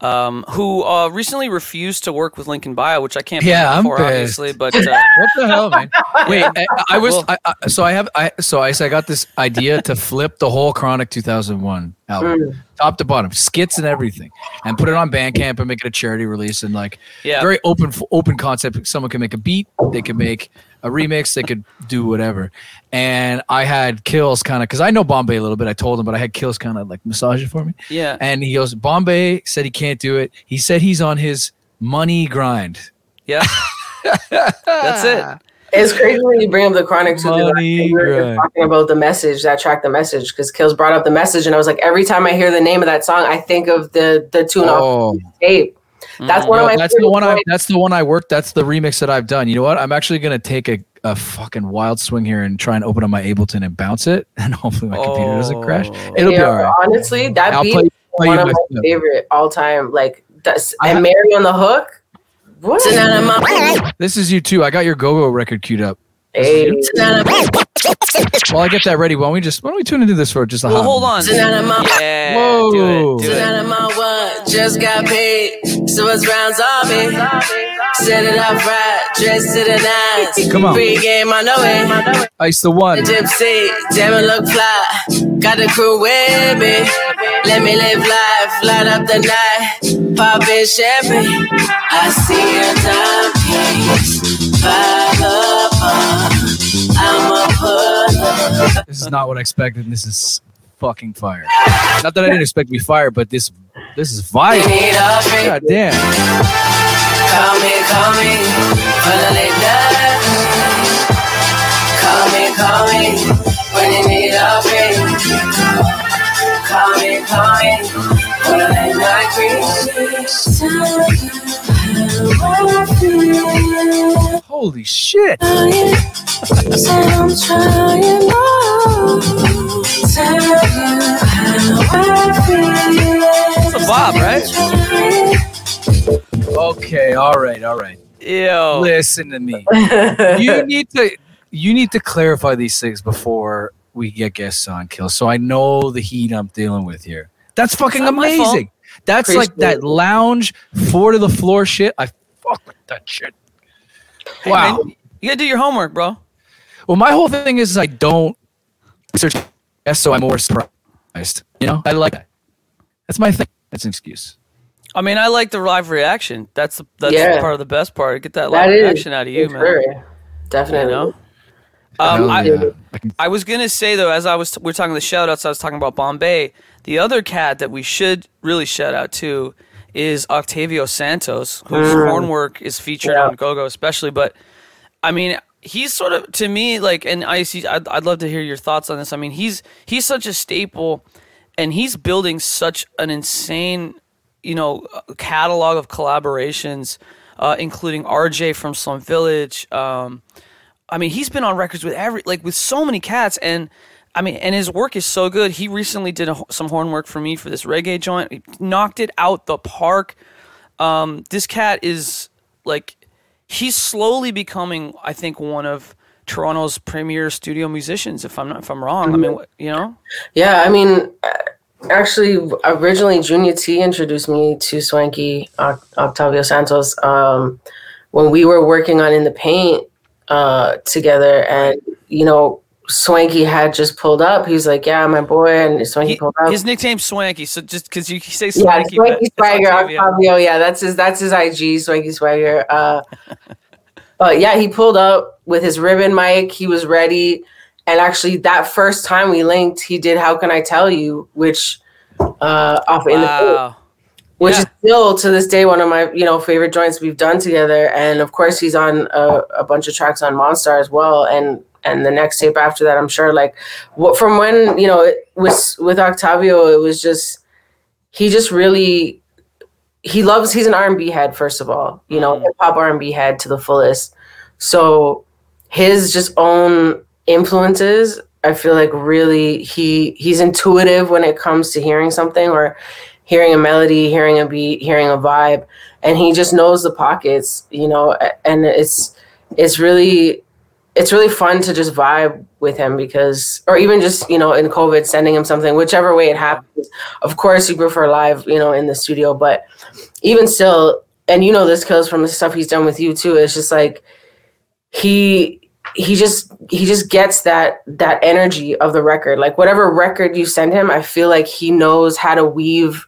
Um, who uh, recently refused to work with Lincoln Bio, which I can't. blame Yeah, him I'm for, pissed. obviously, but uh, What the hell, man? Wait, I, I was Well- I, I, so I have I so I, so I got this idea to flip the whole Chronic 2001 album, Mm. top to bottom, skits and everything, and put it on Bandcamp and make it a charity release and like yeah, very open open concept. Someone can make a beat, they can make a remix, they could do whatever. And I had Kills kind of because I know Bombay a little bit. I told him, but I had Kills kind of like massage it for me. yeah. And he goes, Bombay said he can't do it. He said he's on his money grind. Yeah. That's it. It's crazy when you bring up the chronic too. like, Money we talking about the message that track the message because Kills brought up the message, and I was like, every time I hear the name of that song, I think of the the tune off Oh, tape. Mm-hmm. That's one no, of my that's the one I. That's the one I worked. That's the remix that I've done. You know what? I'm actually gonna take a, a fucking wild swing here and try and open up my Ableton and bounce it, and hopefully my computer doesn't crash. Oh. It'll be Yeah, all right. Honestly, that I'll beat play, play one of my my stuff. favorite all time. Like that's I and ha- Mary on the hook. What? This is you too. I got your go-go record queued up. Hey. While I get that ready, why don't we just why don't we tune into this for just a Well, hold on. Yeah. Whoa. Do it. Do it. my just got paid, so it's rounds on me. Set it up right, dress to the nines. Come on. Free game on the way. Ice the one. Gypsy, damn it look fly. Got the crew with me. Let me live life, light up the night. Poppin' champagne. I see a timepiece by the bar. I'm a pull This is not what I expected. and This is fucking fire. Not that I didn't expect to be fire, but this this is. Need drink. God damn. Call me, call me. Call me, call me when you need a. Call me, call me late night creep. Holy shit. It's a bob, right? Okay, all right, all right. Ew. Listen to me. You need to you need to clarify these things before we get guests on kill. So I know the heat I'm dealing with here. That's fucking amazing. That's like Appreciate that lounge four to the floor shit. I fuck with that shit. Hey, Wow. man, you gotta do your homework, bro. Well, my whole thing is I don't research so I'm more surprised. You know, I like that. That's my thing. That's an excuse. I mean, I like the live reaction. That's the, that's Yeah. part of the best part. Get that live That is reaction out of you, man. sure. Definitely. You know. Um, I, yeah. I can- I was gonna say though, as I was we are talking the shout outs, I was talking about Bombay. The other cat that we should really shout out to is Octavio Santos, whose Mm. horn work is featured Yeah. on GoGo especially. But I mean, he's sort of to me like, and I see. I'd, I'd love to hear your thoughts on this. I mean, he's he's such a staple, and he's building such an insane, you know, catalog of collaborations, uh, including RJ from Slum Village. Um, I mean, he's been on records with every like with so many cats, and I mean, and his work is so good. He recently did a, some horn work for me for this reggae joint. He knocked it out the park. Um, this cat is like he's slowly becoming, I think, one of Toronto's premier studio musicians. If I'm not, if I'm wrong, I mean, you know, Yeah, I mean, uh, actually, originally Junior T introduced me to Swanky Octavio Santos um, when we were working on In the Paint uh, together, and you know, Swanky had just pulled up. He's like, "Yeah, my boy," and Swanky he, pulled up. his nickname's Swanky. So just because you say yeah, Swanky, but Swanky Swagger, Octavio. Yeah, that's his. That's his IG, Swanky Swagger. Uh, but yeah, he pulled up with his ribbon mic. He was ready, And actually, that first time we linked, he did "How Can I Tell You," which uh, off in the Wow. Which Yeah. is still to this day one of my you know favorite joints we've done together. And of course, he's on a, a bunch of tracks on Monstar as well. And and the next tape after that, I'm sure like what from when you know it was with Octavio, it was just he just really he loves he's an R&B head first of all, you know, Mm. hip hop R&B head to the fullest. So his just own influences, I feel like really he he's intuitive when it comes to hearing something or hearing a melody, hearing a beat, hearing a vibe, and he just knows the pockets, you know, and it's it's really it's really fun to just vibe with him because or even just you know in covid sending him something whichever way it happens. Of course you prefer live you know in the studio but even still and you know this kills from the stuff he's done with you too it's just like he he just he just gets that that energy of the record. Like whatever record you send him i feel like he knows how to weave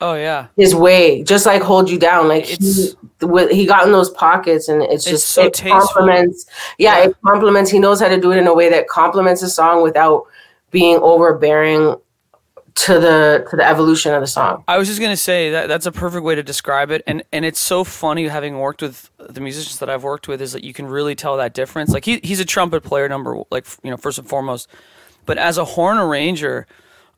Oh yeah. his way just like hold you down like he, It's- with, he got in those pockets and it's just so it tasteful. complements yeah, Yeah. it complements he knows how to do it in a way that complements the song without being overbearing to the to the evolution of the song I was just gonna say that that's a perfect way to describe it, and and it's so funny having worked with the musicians that I've worked with is that you can really tell that difference. Like he he's a trumpet player, number like you know first and foremost, but as a horn arranger,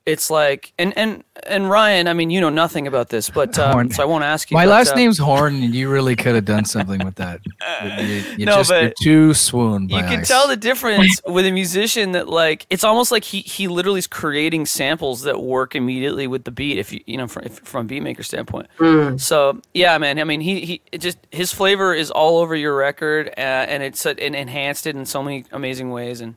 it's like and and and Ryan, I mean you know nothing about this, but uh, Horn. so I won't ask you. My but, last uh, name's Horn, and you really could have done something with that. You, you No, just, but you're too swooned by you can ice. tell the difference with a musician that like it's almost like he he literally is creating samples that work immediately with the beat if you you know from, if, from a beat maker standpoint so yeah man i mean he he just his flavor is all over your record uh, and it's uh, and enhanced it in so many amazing ways and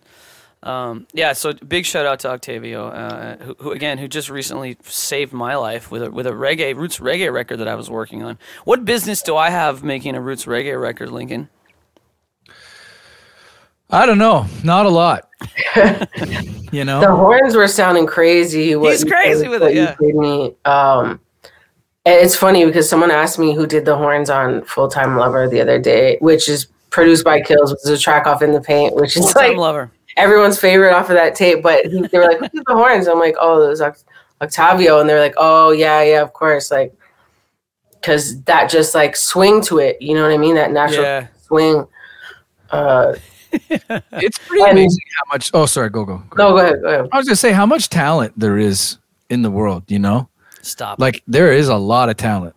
um, yeah, so big shout out to Octavio, uh, who, who again, who just recently saved my life with a with a reggae roots reggae record that I was working on. What business do I have making a roots reggae record, Lincoln? I don't know. Not a lot. you know? the horns were sounding crazy what He's you- crazy with it, you yeah. me. um it's funny because someone asked me who did the horns on Full Time Lover the other day, which is produced by Kills, which is a track off in the paint, which is Full time like lover. Everyone's favorite off of that tape. But he, they were like, "Who did the horns?" I'm like, "Oh, it was Octavio," and they're like, "Oh, yeah, yeah, of course." Like, because that just like swing to it, you know what I mean? That natural Yeah. swing. Uh, It's pretty And- amazing how much. Oh, sorry. Go, go. go. no, go ahead, go ahead. I was going to say how much talent there is in the world, you know? Stop. Like, there is a lot of talent.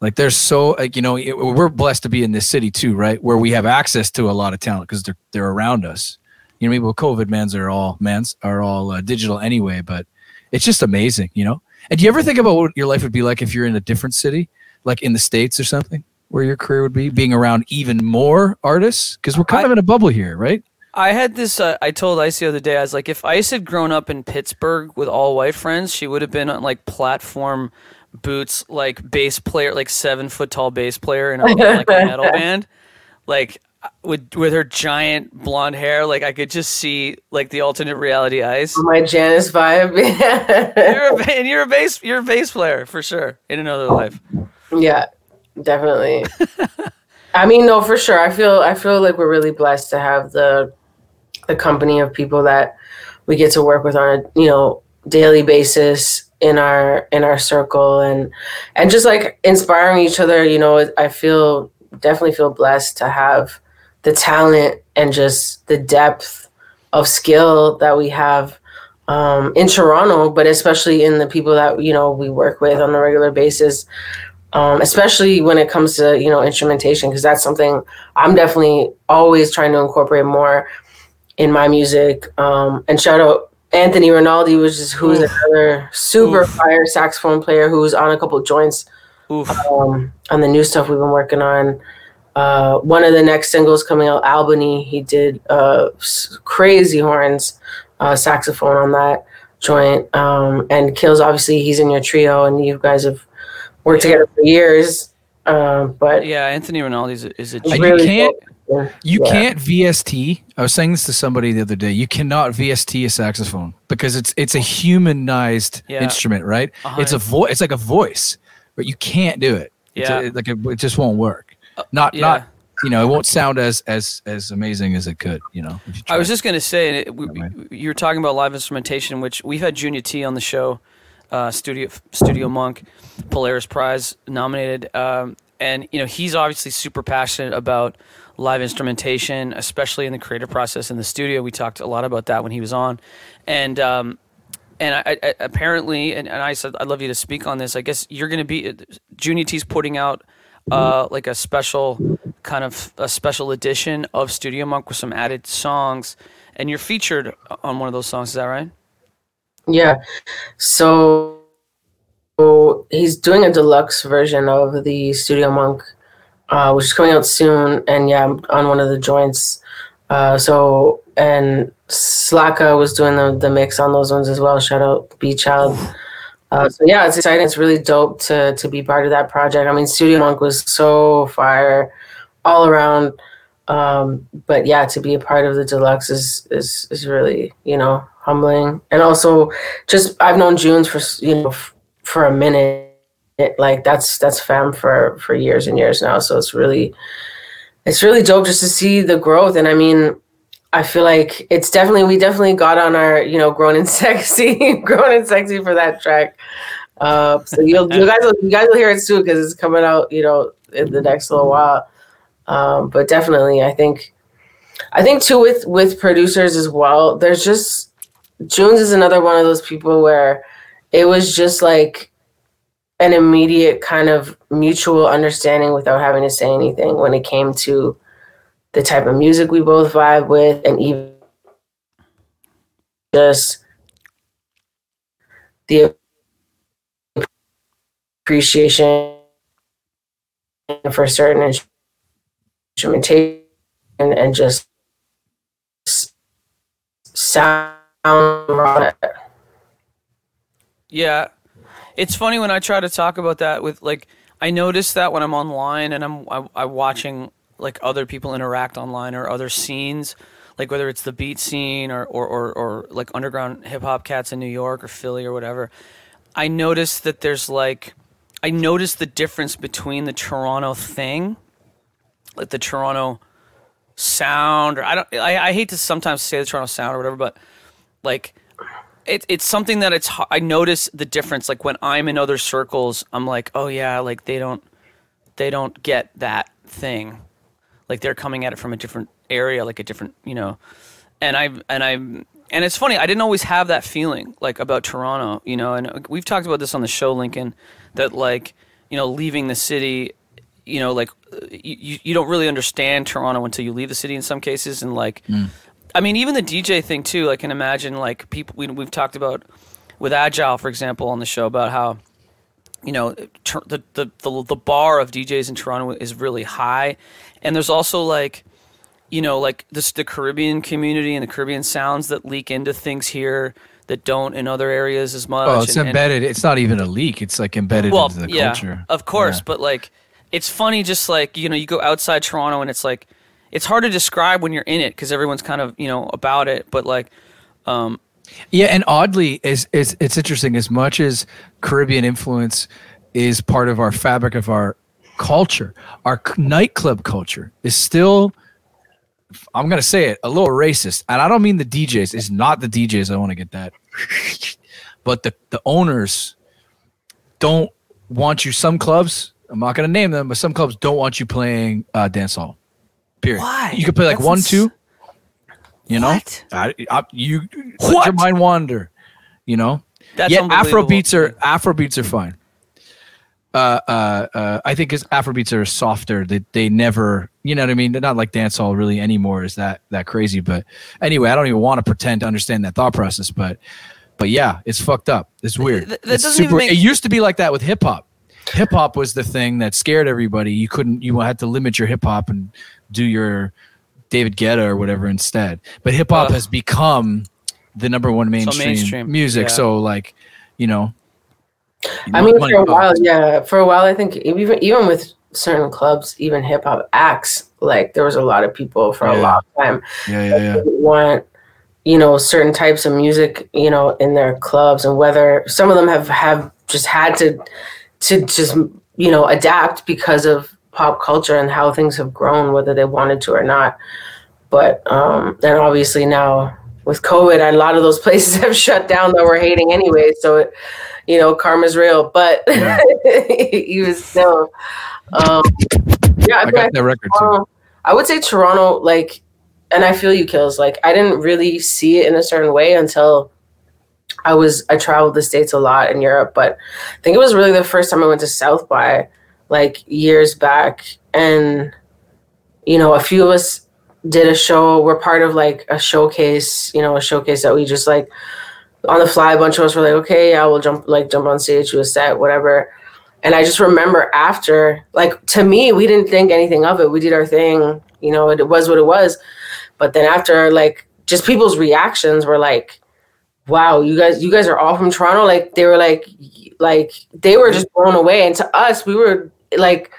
Like, there's so, like, you know, it- we're blessed to be in this city too, right? Where we have access to a lot of talent because they're, they're around us. You know, what I mean, well, COVID mans are all mans are all uh, digital anyway, but it's just amazing, you know. And do you ever think about what your life would be like if you're in a different city, like in the states or something, where your career would be, being around even more artists? Because we're kind I- of in a bubble here, right? I had this. Uh, I told Ice the other day. I was like, if Ice had grown up in Pittsburgh with all white friends, she would have been on like platform boots, like bass player, like seven foot tall bass player in a, like a metal band, like with with her giant blonde hair. Like I could just see like the alternate reality eyes. My Janice vibe. You're a, and you're a bass. You're a bass player for sure in another life. Yeah, definitely. I mean, no, for sure. I feel I feel like we're really blessed to have the the company of people that we get to work with on a you know daily basis in our in our circle and and just like inspiring each other. You know, I feel definitely feel blessed to have the talent and just the depth of skill that we have um, in Toronto, but especially in the people that you know we work with on a regular basis um, especially when it comes to you know instrumentation because that's something i'm definitely always trying to incorporate more in my music um, and shout out anthony rinaldi which is who's Oof. another super Oof. fire saxophone player who's on a couple joints um, on the new stuff we've been working on uh, one of the next singles coming out albany he did uh, s- crazy horns uh, saxophone on that joint um, and kills obviously he's in your trio and you guys have worked together for years um, but Yeah, Anthony Rinaldi is a, is a it's really you can't dope. You Yeah. can't VST. I was saying this to somebody the other day. You cannot VST a saxophone because it's it's a humanized Yeah. instrument, right? Uh-huh. It's a voice. It's like a voice, but you can't do it. It's Yeah. a, like a, it just won't work. Not yeah. not you know, it won't sound as as as amazing as it could. You know, you I was just gonna say, it- we, you were talking about live instrumentation, which we've had Junior T on the show, uh, Studio Studio Monk, Polaris Prize nominated, um, and you know he's obviously super passionate about live instrumentation, especially in the creative process in the studio. We talked a lot about that when he was on, and um, and I, I, apparently, and, and I said I'd love you to speak on this. I guess you're going to be Junior T's putting out uh, like a special kind of a special edition of Studio Monk with some added songs, and you're featured on one of those songs. Is that right? Yeah. So, he's doing a deluxe version of the Studio Monk, uh, which is coming out soon. And yeah, on one of the joints. Uh, so, and Slakah was doing the, the mix on those ones as well. Shout out B Child. Uh, so yeah, it's exciting. It's really dope to to be part of that project. I mean, Studio Monk was so fire all around. Um, but yeah, to be a part of the deluxe is is is really you know humbling, and also just I've known Junes for you know f- for a minute. Like that's that's fam for for years and years now. So it's really it's really dope just to see the growth. And I mean, I feel like it's definitely we definitely got on our you know grown and sexy, grown and sexy for that track. Uh, so you'll you guys will, you guys will hear it soon because it's coming out you know in the next little while. Um, but definitely, I think I think too with with producers as well. There's just Junes is another one of those people where it was just like an immediate kind of mutual understanding without having to say anything when it came to the type of music we both vibe with and even just the appreciation for certain instrumentation and just sound. Yeah, it's funny when I try to talk about that with like I notice that when I'm online and I'm I, I'm watching like other people interact online or other scenes, like whether it's the beat scene or or or, or like underground hip hop cats in New York or Philly or whatever. I notice that there's like I notice the difference between the Toronto thing, like the Toronto sound, or I don't I, I hate to sometimes say the Toronto sound or whatever, but like it, it's something that it's I notice the difference like when I'm in other circles I'm like oh yeah like they don't they don't get that thing like they're coming at it from a different area like a different you know and I and I and it's funny I didn't always have that feeling like about Toronto you know and we've talked about this on the show Lincoln that like you know leaving the city you know like you, you don't really understand Toronto until you leave the city in some cases and like hmm. I mean, even the DJ thing too. I can imagine like people we, we've talked about with Agile, for example, on the show about how you know the, the the the bar of DJs in Toronto is really high, and there's also like you know like this the Caribbean community and the Caribbean sounds that leak into things here that don't in other areas as much. Well, it's and- and- embedded. it's not even a leak. It's like embedded well, into the yeah, culture. of course, Yeah. but like it's funny just like you know you go outside Toronto and it's like it's hard to describe when you're in it because everyone's kind of you know about it, but like um, Yeah, and oddly, is is it's interesting. As much as Caribbean influence is part of our fabric of our culture, our nightclub culture is still. I'm gonna say it a little racist, and I don't mean the DJs. It's not the DJs. I want to get that, but the the owners don't want you. Some clubs, I'm not gonna name them, but some clubs don't want you playing uh, dancehall. Period. Why? You could play like That's one, ins- two. You know, What? I, I, you let your mind wander. You know, That's yeah. Afro beats are Afro beats are fine. Uh, uh, uh, I think because Afro beats are softer. They they never, you know what I mean. They're not like dancehall really anymore. Is that that crazy? But anyway, I don't even want to pretend to understand that thought process. But but yeah, it's fucked up. It's weird. Th- that It's doesn't make- It used to be like that with hip hop. Hip hop was the thing that scared everybody. You couldn't. You had to limit your hip hop and do your David Guetta or whatever instead. But hip hop has become the number one mainstream, mainstream, music. yeah. So like, you know. I mean, for a while, yeah, for a while, I think even even with certain clubs, even hip hop acts, like there was a lot of people for a long time Yeah, yeah, yeah. want you know certain types of music you know in their clubs and whether some of them have have just had to to just you know adapt because of pop culture and how things have grown, whether they wanted to or not. But um, then obviously now with COVID, a lot of those places have shut down that we're hating anyway. So, it, you know, karma's real. But Yeah. he was still, um, yeah. I feel got that record too. I would say Toronto, like, and I feel you, kills. Like, I didn't really see it in a certain way until I was I traveled the states a lot in Europe, but I think it was really the first time I went to South by, like years back, and you know, a few of us did a show. We're part of like a showcase, you know, a showcase that we just like on the fly. A bunch of us were like, okay, yeah, we'll jump like jump on stage, do a set, whatever. And I just remember after, like to me, we didn't think anything of it. We did our thing, you know, it was what it was. But then after, like, just people's reactions were like, "Wow, you guys, you guys are all from Toronto." Like they were like, like they were just blown away. And to us, we were like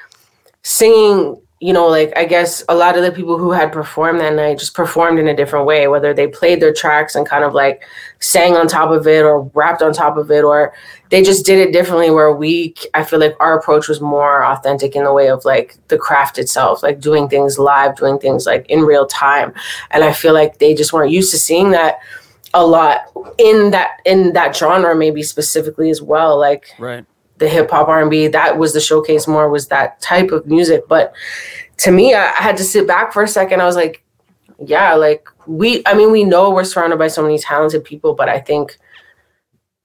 singing. You know, like I guess a lot of the people who had performed that night just performed in a different way. Whether they played their tracks and kind of like sang on top of it or rapped on top of it or they just did it differently where we i feel like our approach was more authentic in the way of like the craft itself like doing things live doing things like in real time and i feel like they just weren't used to seeing that a lot in that in that genre maybe specifically as well like Right. The hip hop R&B that was the showcase more was that type of music but to me I, I had to sit back for a second I was like yeah like we I mean we know we're surrounded by so many talented people but I think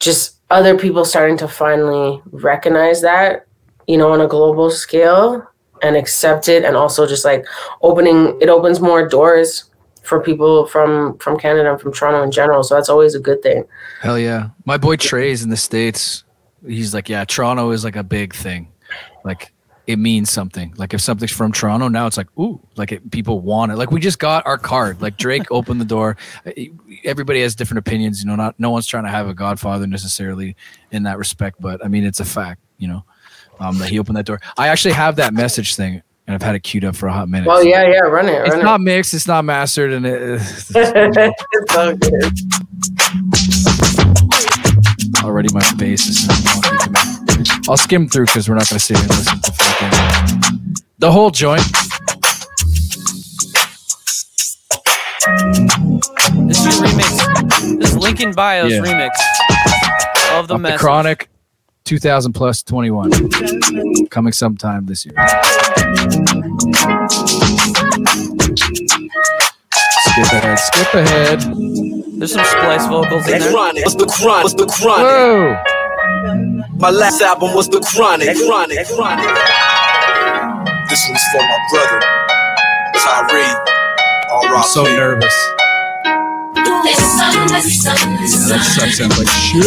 just other people starting to finally recognize that you know on a global scale and accept it and also just like opening it opens more doors for people from from Canada and from Toronto in general so that's always a good thing Hell yeah. My boy Trey's in the States. He's like, yeah, Toronto is like a big thing. Like it means something. Like if something's from Toronto, now it's like, ooh, like it, people want it. Like we just got our card. Like Drake opened the door. Everybody has different opinions. You know, not no one's trying to have a Godfather necessarily in that respect, but I mean, it's a fact. You know, um, that he opened that door. I actually have that message thing, and I've had it queued up for a hot minute. well so- yeah yeah run it It's run not mixed. It's not mastered, and it, it's it it's all good already my bass is not to me. I'll skim through because we're not going to sit here and listen to fucking the whole joint. This is remix. This is Lincoln Bios Yeah. remix of the Of the. Chronic, 2000 plus 21, coming sometime this year. Skip ahead. Skip ahead. There's some splice vocals in there. Chronic, what's the chronic? What's the chronic? Whoa! My last album was the chronic. Chronic, chronic. This one's for my brother, Tyree. All I'm right, so nervous. Yeah, that suck sounds like shit.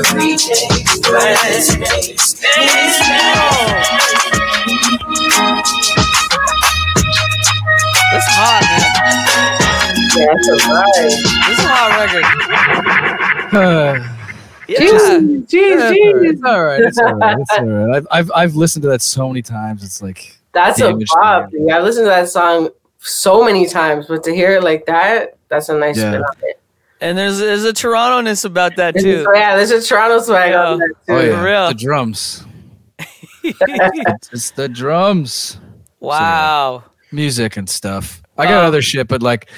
Every This is hot, man. yeah that's a vibe This is a hot record. Yeah. Jeez, jeez, jeez. It's all right. It's all right. It's all right. I've, I've I've listened to that so many times. It's like That's a Damage bop. control. I've listened to that song so many times, but to hear it like that, that's a nice Yeah. spin on it. And there's there's a Toronto-ness about that This is- too. yeah, there's a Toronto swag Yeah. on that too. oh yeah, real. the drums. it's, it's the drums, Wow. music and stuff. I got Um, other shit, but like,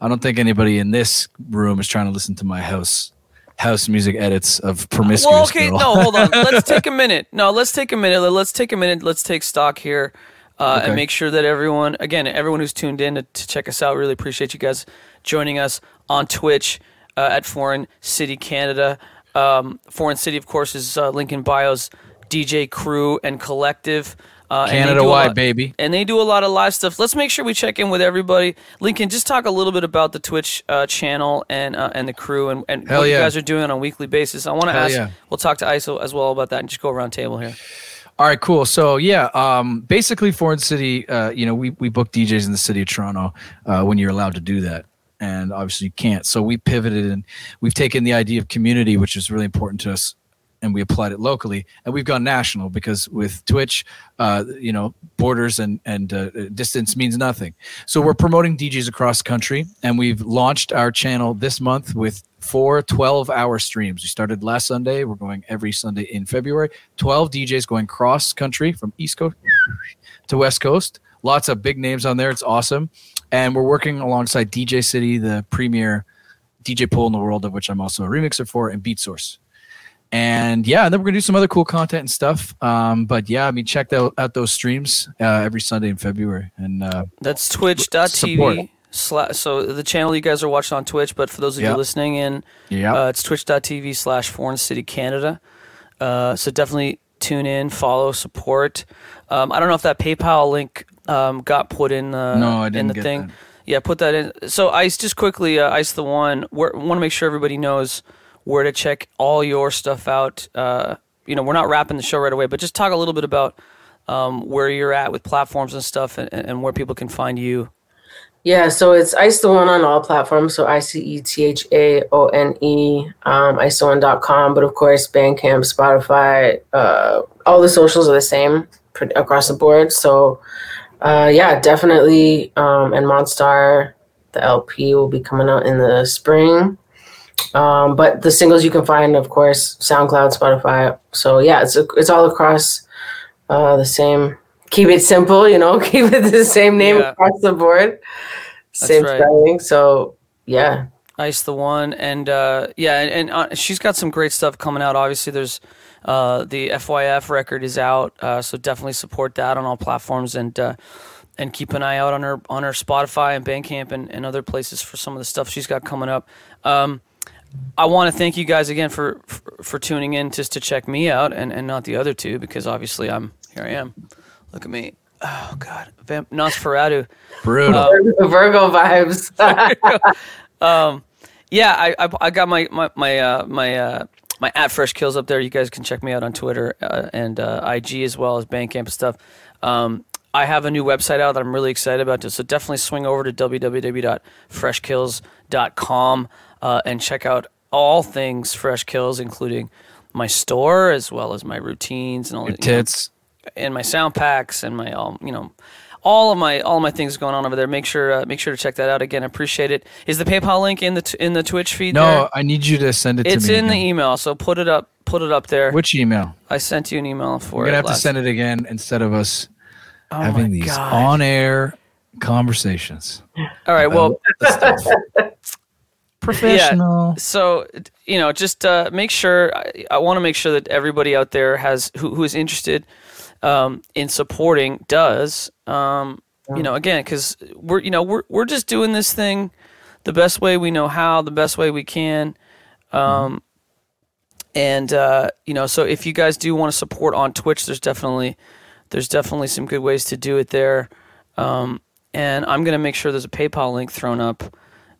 I don't think anybody in this room is trying to listen to my house house music edits of promiscuous. Well, okay, Girl. no, hold on. Let's take a minute. No, let's take a minute. Let's take a minute. Let's take stock here uh, Okay. and make sure that everyone, again, everyone who's tuned in to, to check us out, really appreciate you guys joining us on Twitch uh, at Foreign City, Canada. Um, Foreign City, of course, is uh, Lincoln Bio's DJ crew and collective. Uh, Canada wide, baby. and they do a lot of live stuff. Let's make sure we check in with everybody. Lincoln, just talk a little bit about the Twitch uh, channel and uh, and the crew and, and Hell what you guys are doing on a weekly basis. I want to ask. yeah. We'll talk to ISO as well about that and just go around table here. All right, cool. So yeah, um, basically, Foreign City. Uh, you know, we we book DJs in the city of Toronto uh, when you're allowed to do that, and obviously you can't. So we pivoted and we've taken the idea of community, which is really important to us, and we applied it locally, and we've gone national because with Twitch, uh, you know, borders and and uh, distance means nothing. So we're promoting DJs across country, and we've launched our channel this month with four 12 hour streams. We started last Sunday. We're going every Sunday in February. 12 DJs going cross country from East Coast to West Coast. Lots of big names on there. It's awesome. And we're working alongside DJcity, the premier DJ pool in the world, of which I'm also a remixer for, and Beatsource. And yeah, and then we're gonna do some other cool content and stuff. Um, but yeah, I mean, check out, out those streams uh, every Sunday in February. And uh, That's twitch.tv. Slash, so the channel you guys are watching on Twitch, but for those of Yeah. you listening in, yeah, uh, it's twitch.tv slash foreign city Canada. Uh, so definitely tune in, follow, support. Um, I don't know if that PayPal link um, got put in the, No, I in didn't the get thing. that. Yeah, put that in. So Ice, just quickly, uh, Ice Tha One, want to make sure everybody knows where to check all your stuff out. Uh, you know, we're not wrapping the show right away, but just talk a little bit about um, where you're at with platforms and stuff and, and where people can find you. Yeah, so it's Ice Tha One on all platforms. So I C E T H A O N E, um, icethaone.com. But of course, Bandcamp, Spotify, uh, all the socials are the same pr- across the board. So uh, yeah, definitely. Um, and Monstar, the LP will be coming out in the spring. Um, but the singles you can find, of course, SoundCloud, Spotify. So yeah, it's it's all across uh, the same. Keep it simple, you know. Keep it the same name Yeah. across the board. Same right. spelling. So yeah, Ice tha one, and uh, yeah, and, and uh, she's got some great stuff coming out. Obviously, there's uh, the FYF record is out, uh, so definitely support that on all platforms, and uh, and keep an eye out on her on her Spotify and Bandcamp and, and other places for some of the stuff she's got coming up. Um, I want to thank you guys again for, for for tuning in just to check me out and, and not the other two because obviously I'm here I am. Look at me. Oh God, Vamp- Nosferatu. brutal. Virgo vibes. Yeah, I I, I got my my my uh, my uh, my at fresh kills up there. You guys can check me out on Twitter uh, and uh, IG as well as Bandcamp and stuff. Um, I have a new website out that I'm really excited about. So definitely swing over to www.freshkills.com uh, and check out all things Fresh Kills, including my store as well as my routines and all Your you know, and my sound packs and my um, you know all of my all of my things going on over there. Make sure uh, make sure to check that out again. I appreciate it. Is the PayPal link in the t- in the Twitch feed? No, there? I need you to send it to it's me. in the email. So put it up put it up there. Which email? I sent you an email for it. gonna have to send it again instead of us Oh having these God. on-air conversations. All right. Well, about the stuff. professional. so you know just uh, make sure i, I want to make sure that everybody out there has who, who is interested um, in supporting does um, you know again because we're you know we're, we're just doing this thing the best way we know how the best way we can um, and uh, you know so if you guys do want to support on twitch there's definitely there's definitely some good ways to do it there um, and i'm going to make sure there's a paypal link thrown up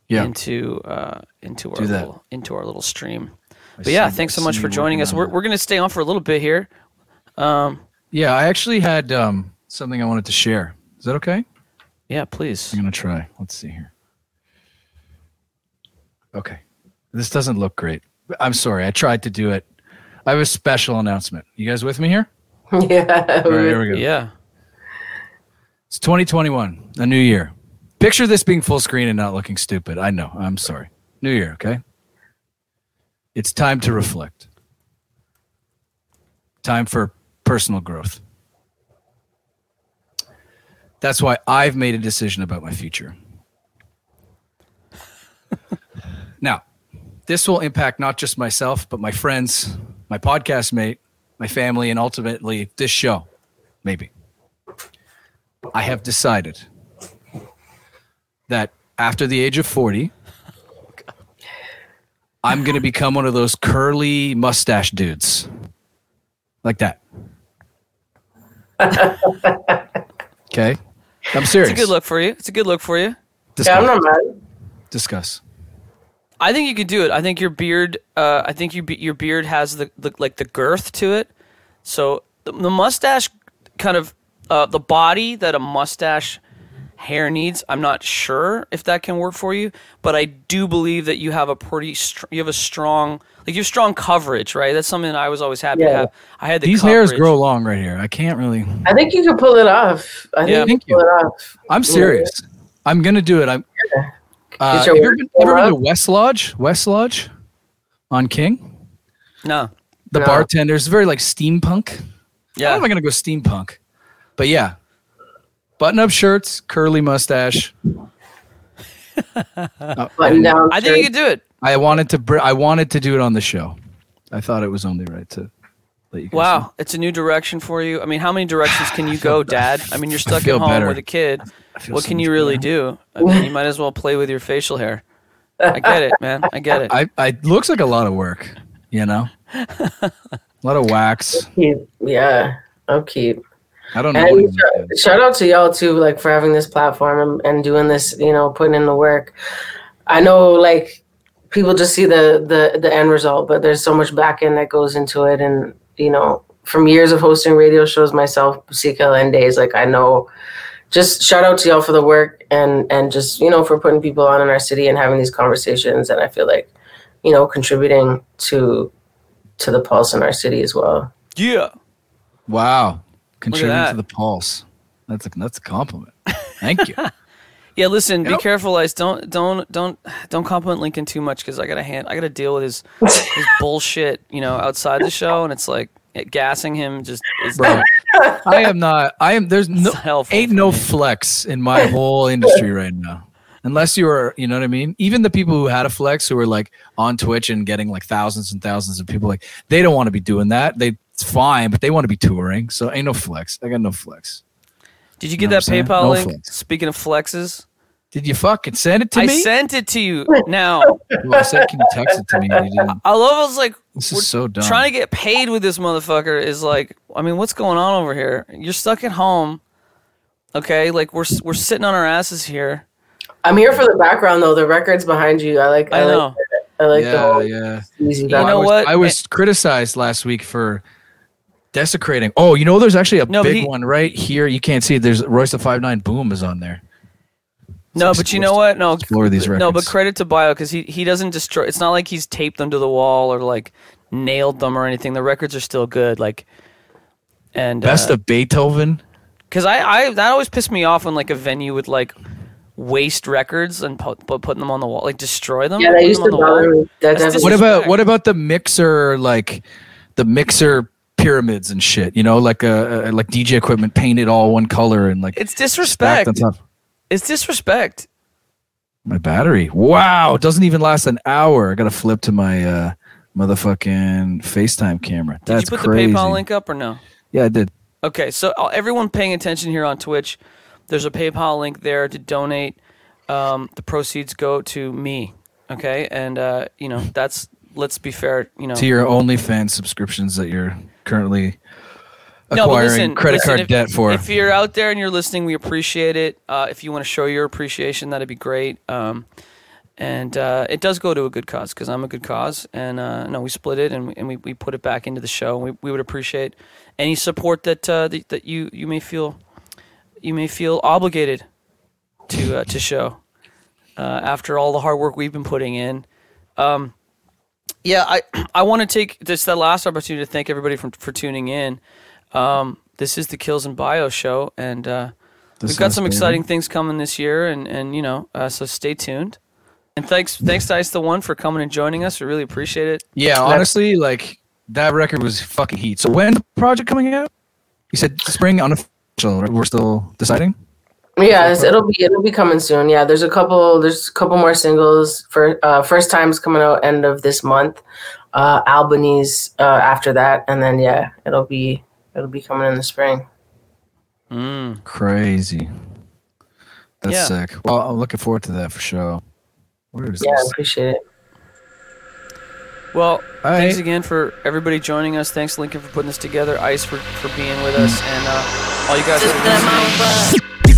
Yeah. into uh, into our little into our little stream. I But yeah, thanks so much for joining us. We're that. we're gonna stay on for a little bit here. Um, Yeah, I actually had um, something I wanted to share. Is that okay? yeah, please. I'm gonna try. Let's see here. Okay, this doesn't look great. I'm sorry. I tried to do it. I have a special announcement. You guys with me here? yeah. All right, here we go. Yeah. It's 2021, a new year. Picture this being full screen and not looking stupid. I know. I'm sorry. New year, okay? It's time to reflect. Time for personal growth. That's why I've made a decision about my future. now, this will impact not just myself, but my friends, my podcast mate, my family, and ultimately this show, maybe. I have decided that after the age of 40, I'm going to become one of those curly mustache dudes. Like that. okay? I'm serious. It's a good look for you. It's a good look for you. Discuss. Yeah, I'm not mad. Discuss. I think you could do it. I think your beard. Uh, I think you be, your beard has the, the like the girth to it. So the, the mustache kind of uh, the body that a mustache hair needs. I'm not sure if that can work for you, but I do believe that you have a pretty str- you have a strong like you have strong coverage, right? That's something that I was always happy to have. I had the These coverage. hairs grow long right here. I can't really. I think you can pull it off. I think Yeah. you can pull it off. I'm serious. I'm gonna do it. I'm. Uh, Get have you ever been, ever been to West Lodge? West Lodge, on King. No. The No. bartender's very like steampunk. I'm I gonna go steampunk, but yeah, button-up shirts, curly mustache. Uh, Button down. I think you shirt. could do it. I wanted to. Br- I wanted to do it on the show. I thought it was only right to let you. guys know. Wow, it's a new direction for you. I mean, how many directions can you go, Dad? I mean, you're stuck at home better. with a kid. What so can you really better. do? I mean, you might as well play with your facial hair. I get it, man. I get it. I. I looks like a lot of work. You know, a lot of wax. Yeah, I'll keep. I don't know. what And it shout, shout out to y'all too, like for having this platform and, and doing this. You know, putting in the work. I know, like people just see the the the end result, but there's so much back end that goes into it, and you know, from years of hosting radio shows myself, CKLN days, like I know. Just shout out to y'all for the work and and just you know for putting people on in our city and having these conversations, and I feel like, you know, contributing to to the pulse in our city as well. yeah. Wow, contributing to the pulse. That's a that's a compliment. Thank you. Yeah, listen, be careful, Ice. Don't don't don't don't compliment Lincoln too much because I gotta hand I gotta deal with his his bullshit, you know, outside the show, and it's like it, gassing him just is Bro, I am not. I am. There's no helpful ain't no me. flex in my whole industry right now. Unless you are, you know what I mean. Even the people who had a flex, who were like on Twitch and getting like thousands and thousands of people, like they don't want to be doing that. They it's fine, but they want to be touring. So ain't no flex. I got no flex. Did you get know that PayPal No link? flex. Speaking of flexes, Did you fucking send it to I me? I sent it to you. Now well, I said, can you text it to me? and You didn't. I love. I was like, This is so dumb. trying to get paid with this motherfucker is like, I mean, what's going on over here? You're stuck at home. Okay, like we're we're sitting on our asses here. I'm here for the background though. The records behind you. I like. I, I like. know. I like the yeah, whole yeah. easy You know I was, what? I was criticized last week for desecrating. Oh, you know, there's actually a No, big he- one right here. You can't see it. There's Royce the Five Nine Boom is on there. No, Let's but you know what? No, explore these no, but credit to Bio because he he doesn't destroy. It's not like he's taped them to the wall or like nailed them or anything. The records are still good. Like, and Best uh, of Beethoven. because I I that always pissed me off when like a venue would like waste records and put, put putting them on the wall, like destroy them. yeah, put that them used on to the wall. bother me. That That's definitely- What about what about the mixer like the mixer pyramids and shit? You know, like uh, uh, like DJ equipment painted all one color and like It's disrespect. on top. It's disrespect. My battery. Wow, it doesn't even last an hour. I got to flip to my uh motherfucking FaceTime camera. That's Did you put crazy. the PayPal link up or no? Yeah, I did. Okay, so uh, everyone paying attention here on Twitch, there's a PayPal link there to donate. Um, the proceeds go to me. Okay, and uh, you know that's let's be fair. You know, To your OnlyFans subscriptions that you're currently No, acquiring listen- credit listen, card if- debt for. If you're out there and you're listening, we appreciate it. Uh, if you want to show your appreciation, that'd be great. Um, and uh, it does go to a good cause because I'm a good cause. And uh, no, we split it and we, and we, we put it back into the show. We, we would appreciate any support that uh, that, that you, you may feel you may feel obligated to uh, to show uh, after all the hard work we've been putting in. Um, yeah, I I want to take this that last opportunity to thank everybody for for tuning in. Um, this is the Kills and Bio show, and uh, we've got some exciting things coming this year, and and you know, uh, so stay tuned. And thanks thanks to Ice Tha One for coming and joining us. We really appreciate it. Yeah, honestly, like that record was fucking heat. So when the project coming out? You said spring unofficial. Right? We're still deciding. Yeah, it'll be it'll be coming soon. Yeah, there's a couple there's a couple more singles for uh, first times coming out end of this month. Uh, Albany's uh, after that, and then yeah, it'll be it'll be coming in the spring. Mm. Crazy. That's Yeah. sick. Well, I'm looking forward to that for sure. Where is Yeah, I appreciate it. Well, All thanks again for everybody joining us. Thanks Lincoln for putting this together. Ice for, for being with us, and uh, all you guys.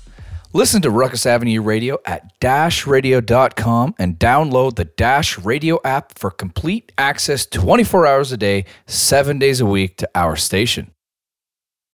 Listen to Ruckus Avenue Radio at dashradio.com and download the Dash Radio app for complete access 24 hours a day, seven days a week to our station.